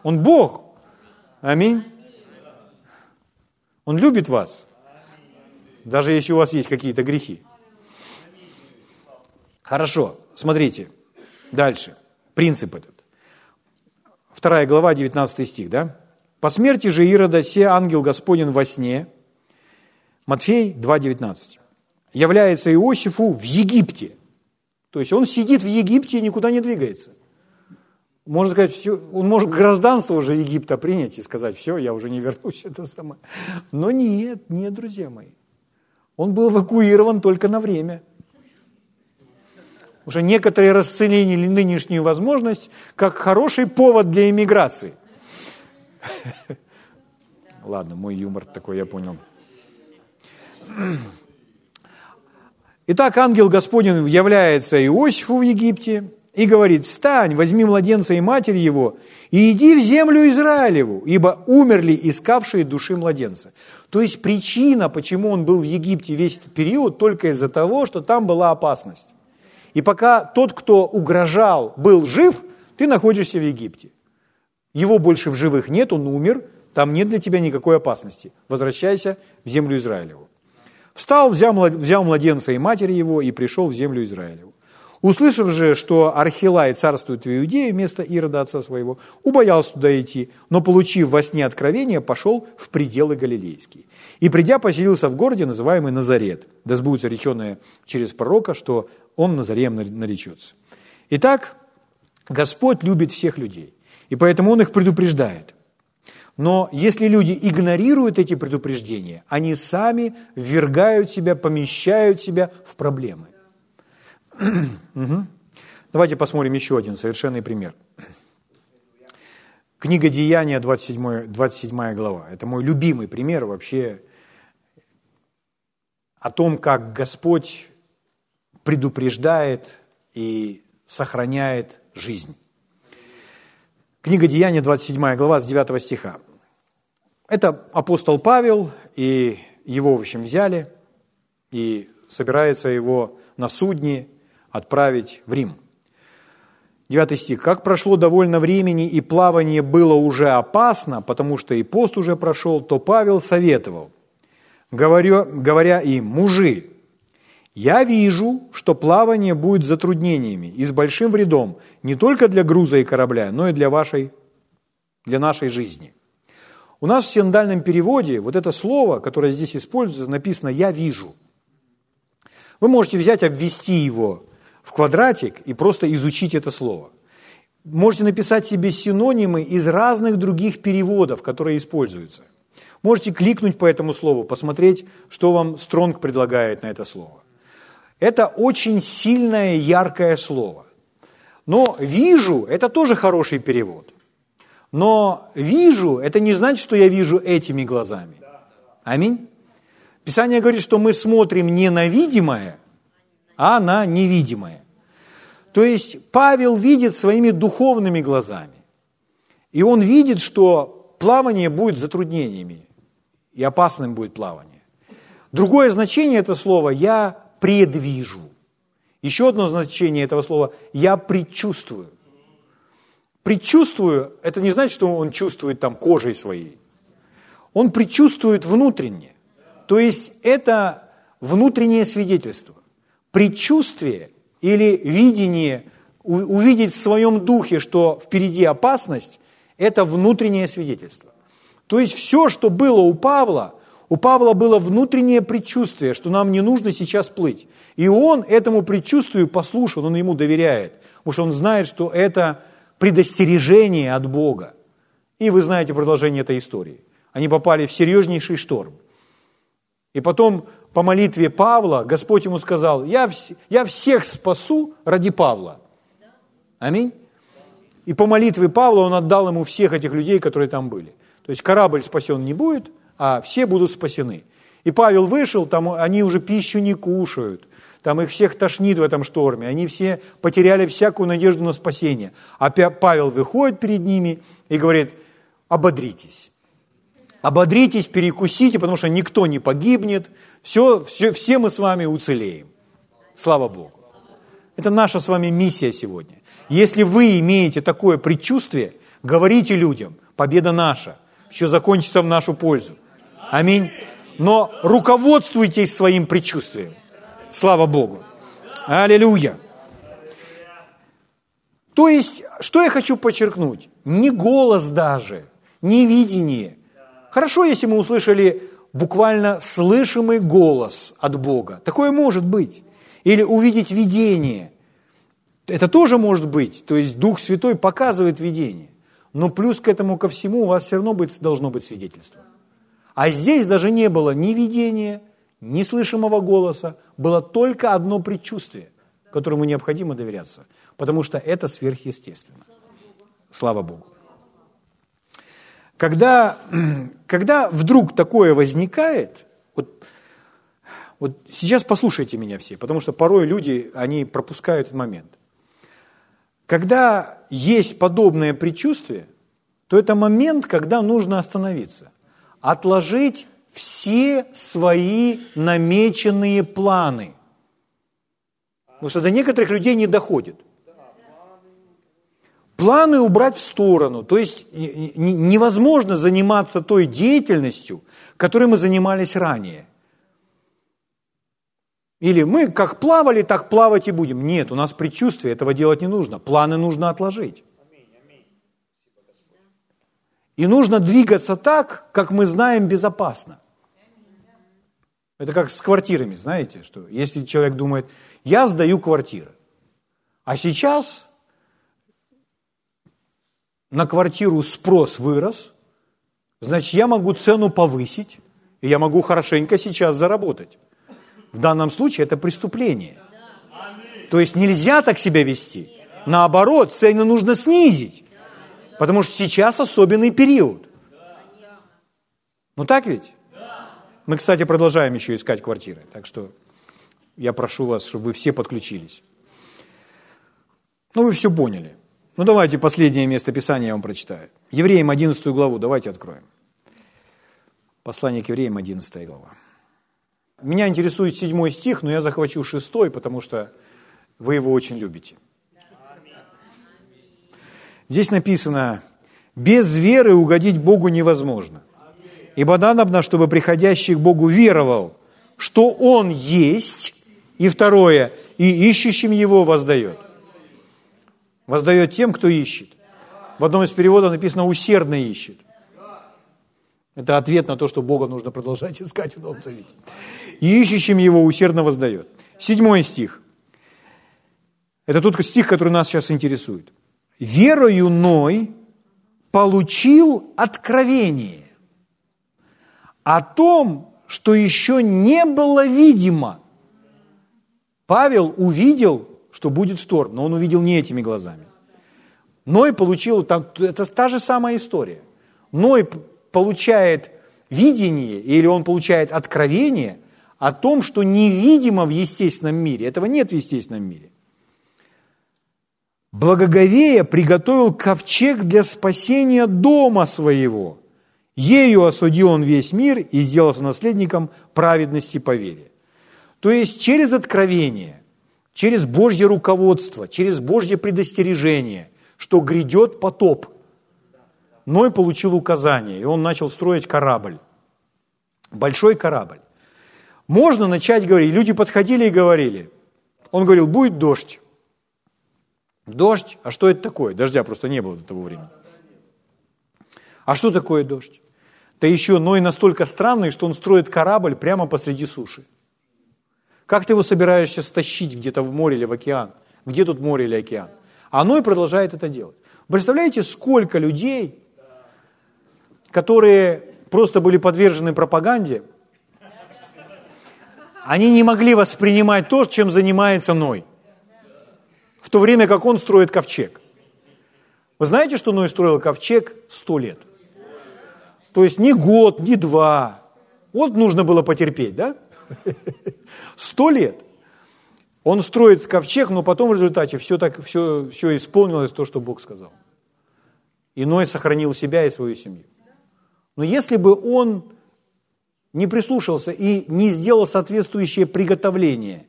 Он Бог. Аминь. Он любит вас. Даже если у вас есть какие-то грехи. Хорошо, смотрите. Дальше. Принцип этот. Вторая глава, 19 стих, да? «По смерти же Ирода се ангел Господень во сне». Матфей 2,19 является Иосифу в Египте. То есть он сидит в Египте и никуда не двигается. Можно сказать, все, он может гражданство уже Египта принять и сказать, все, я уже не вернусь, это самое. Но нет, нет, друзья мои. Он был эвакуирован только на время. Уже некоторые расценили нынешнюю возможность как хороший повод для иммиграции. Ладно, мой юмор такой, я понял. Итак, ангел Господень является Иосифу в Египте и говорит, встань, возьми младенца и матери его, и иди в землю Израилеву, ибо умерли искавшие души младенца. То есть причина, почему он был в Египте весь этот период, только из-за того, что там была опасность. И пока тот, кто угрожал, был жив, ты находишься в Египте. Его больше в живых нет, он умер, там нет для тебя никакой опасности. Возвращайся в землю Израилеву. Встал, взял, младенца и матери его и пришел в землю Израилеву. Услышав же, что Архилай царствует в Иудее вместо Ирода отца своего, убоялся туда идти, но, получив во сне откровение, пошел в пределы Галилейские. И, придя, поселился в городе, называемый Назарет, да сбудется реченное через пророка, что он Назареем наречется. Итак, Господь любит всех людей, и поэтому Он их предупреждает. Но если люди игнорируют эти предупреждения, они сами ввергают себя, помещают себя в проблемы. Давайте посмотрим еще один совершенный пример. Книга Деяния, 27, 27 глава. Это мой любимый пример вообще о том, как Господь предупреждает и сохраняет жизнь. Книга Деяния, 27 глава, с 9 стиха. Это апостол Павел, и его, в общем, взяли, и собирается его на судне отправить в Рим. 9 стих. «Как прошло довольно времени, и плавание было уже опасно, потому что и пост уже прошел, то Павел советовал, говоря, говоря им, мужи, я вижу, что плавание будет затруднениями и с большим вредом не только для груза и корабля, но и для вашей, для нашей жизни. У нас в синдальном переводе вот это слово, которое здесь используется, написано «я вижу». Вы можете взять, обвести его в квадратик и просто изучить это слово. Можете написать себе синонимы из разных других переводов, которые используются. Можете кликнуть по этому слову, посмотреть, что вам Стронг предлагает на это слово. Это очень сильное, яркое слово. Но «вижу» – это тоже хороший перевод. Но «вижу» – это не значит, что я вижу этими глазами. Аминь. Писание говорит, что мы смотрим не на видимое, а на невидимое. То есть Павел видит своими духовными глазами. И он видит, что плавание будет затруднениями, и опасным будет плавание. Другое значение этого слова «я предвижу». Еще одно значение этого слова «я предчувствую». Предчувствую – это не значит, что он чувствует там кожей своей. Он предчувствует внутренне. То есть это внутреннее свидетельство. Предчувствие или видение, увидеть в своем духе, что впереди опасность – это внутреннее свидетельство. То есть все, что было у Павла, у Павла было внутреннее предчувствие, что нам не нужно сейчас плыть. И он этому предчувствию послушал, он ему доверяет, потому что он знает, что это предостережение от Бога. И вы знаете продолжение этой истории. Они попали в серьезнейший шторм. И потом по молитве Павла Господь ему сказал, я, я всех спасу ради Павла. Аминь. И по молитве Павла он отдал ему всех этих людей, которые там были. То есть корабль спасен не будет, а все будут спасены. И Павел вышел, там они уже пищу не кушают, там их всех тошнит в этом шторме, они все потеряли всякую надежду на спасение. А Павел выходит перед ними и говорит, ободритесь. Ободритесь, перекусите, потому что никто не погибнет, все, все, все мы с вами уцелеем. Слава Богу. Это наша с вами миссия сегодня. Если вы имеете такое предчувствие, говорите людям, победа наша – все закончится в нашу пользу. Аминь. Но руководствуйтесь своим предчувствием. Слава Богу. Аллилуйя. То есть, что я хочу подчеркнуть? Не голос даже, не видение. Хорошо, если мы услышали буквально слышимый голос от Бога. Такое может быть. Или увидеть видение. Это тоже может быть. То есть Дух Святой показывает видение но плюс к этому ко всему у вас все равно быть, должно быть свидетельство. А здесь даже не было ни видения, ни слышимого голоса, было только одно предчувствие, которому необходимо доверяться, потому что это сверхъестественно. Слава Богу. Когда, когда вдруг такое возникает, вот, вот сейчас послушайте меня все, потому что порой люди, они пропускают этот момент – когда есть подобное предчувствие, то это момент, когда нужно остановиться, отложить все свои намеченные планы. Потому что до некоторых людей не доходит. Планы убрать в сторону. То есть невозможно заниматься той деятельностью, которой мы занимались ранее. Или мы как плавали, так плавать и будем. Нет, у нас предчувствие, этого делать не нужно. Планы нужно отложить. И нужно двигаться так, как мы знаем, безопасно. Это как с квартирами, знаете, что если человек думает, я сдаю квартиру, а сейчас на квартиру спрос вырос, значит, я могу цену повысить, и я могу хорошенько сейчас заработать. В данном случае это преступление. То есть нельзя так себя вести. Наоборот, цены нужно снизить. Потому что сейчас особенный период. Ну так ведь? Мы, кстати, продолжаем еще искать квартиры. Так что я прошу вас, чтобы вы все подключились. Ну, вы все поняли. Ну, давайте последнее место Писания я вам прочитаю. Евреям 11 главу давайте откроем. Послание к евреям 11 глава. Меня интересует седьмой стих, но я захвачу шестой, потому что вы его очень любите. Здесь написано, без веры угодить Богу невозможно. Ибо надобно, чтобы приходящий к Богу веровал, что Он есть, и второе, и ищущим Его воздает. Воздает тем, кто ищет. В одном из переводов написано «усердно ищет». Это ответ на то, что Бога нужно продолжать искать в Новом Завете. И ищущим его усердно воздает. Седьмой стих. Это тот стих, который нас сейчас интересует. «Верою Ной получил откровение о том, что еще не было видимо». Павел увидел, что будет шторм, но он увидел не этими глазами. Ной получил, это та же самая история. Ной получает видение или он получает откровение о том, что невидимо в естественном мире. Этого нет в естественном мире. Благоговея приготовил ковчег для спасения дома своего. Ею осудил он весь мир и сделался наследником праведности по вере. То есть через откровение, через Божье руководство, через Божье предостережение, что грядет потоп. Ной получил указание, и он начал строить корабль. Большой корабль. Можно начать говорить. Люди подходили и говорили. Он говорил, будет дождь. Дождь? А что это такое? Дождя просто не было до того времени. А что такое дождь? Да еще Ной настолько странный, что он строит корабль прямо посреди суши. Как ты его собираешься стащить где-то в море или в океан? Где тут море или океан? А Ной продолжает это делать. Представляете, сколько людей, которые просто были подвержены пропаганде, они не могли воспринимать то, чем занимается Ной, то время как он строит ковчег. Вы знаете, что Ной строил ковчег сто лет? То есть не год, не два. Вот нужно было потерпеть, да? Сто лет. Он строит ковчег, но потом в результате все, так, все, все исполнилось то, что Бог сказал. Иной сохранил себя и свою семью. Но если бы он не прислушался и не сделал соответствующее приготовление,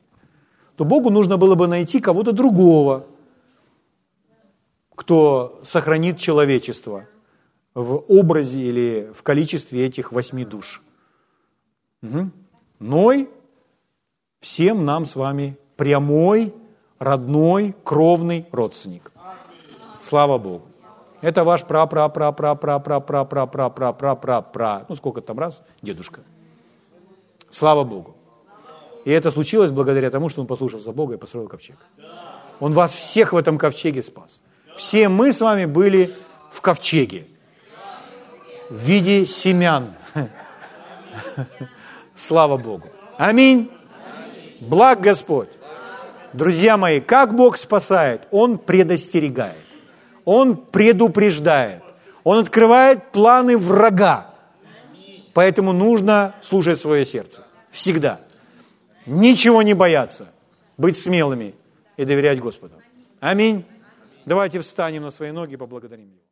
то Богу нужно было бы найти кого-то другого, кто сохранит человечество в образе или в количестве этих восьми душ. Угу. Ной всем нам с вами прямой, родной, кровный родственник. Слава Богу. Это ваш пра пра пра пра пра пра пра пра пра пра пра пра пра ну сколько там раз, дедушка. Слава Богу. И это случилось благодаря тому, что он послушался Бога и построил ковчег. Он вас всех в этом ковчеге спас. Все мы с вами были в ковчеге в виде семян. Слава Богу. Аминь. Благ Господь. Друзья мои, как Бог спасает? Он предостерегает. Он предупреждает. Он открывает планы врага. Поэтому нужно слушать свое сердце. Всегда. Ничего не бояться. Быть смелыми и доверять Господу. Аминь. Давайте встанем на свои ноги и поблагодарим Его.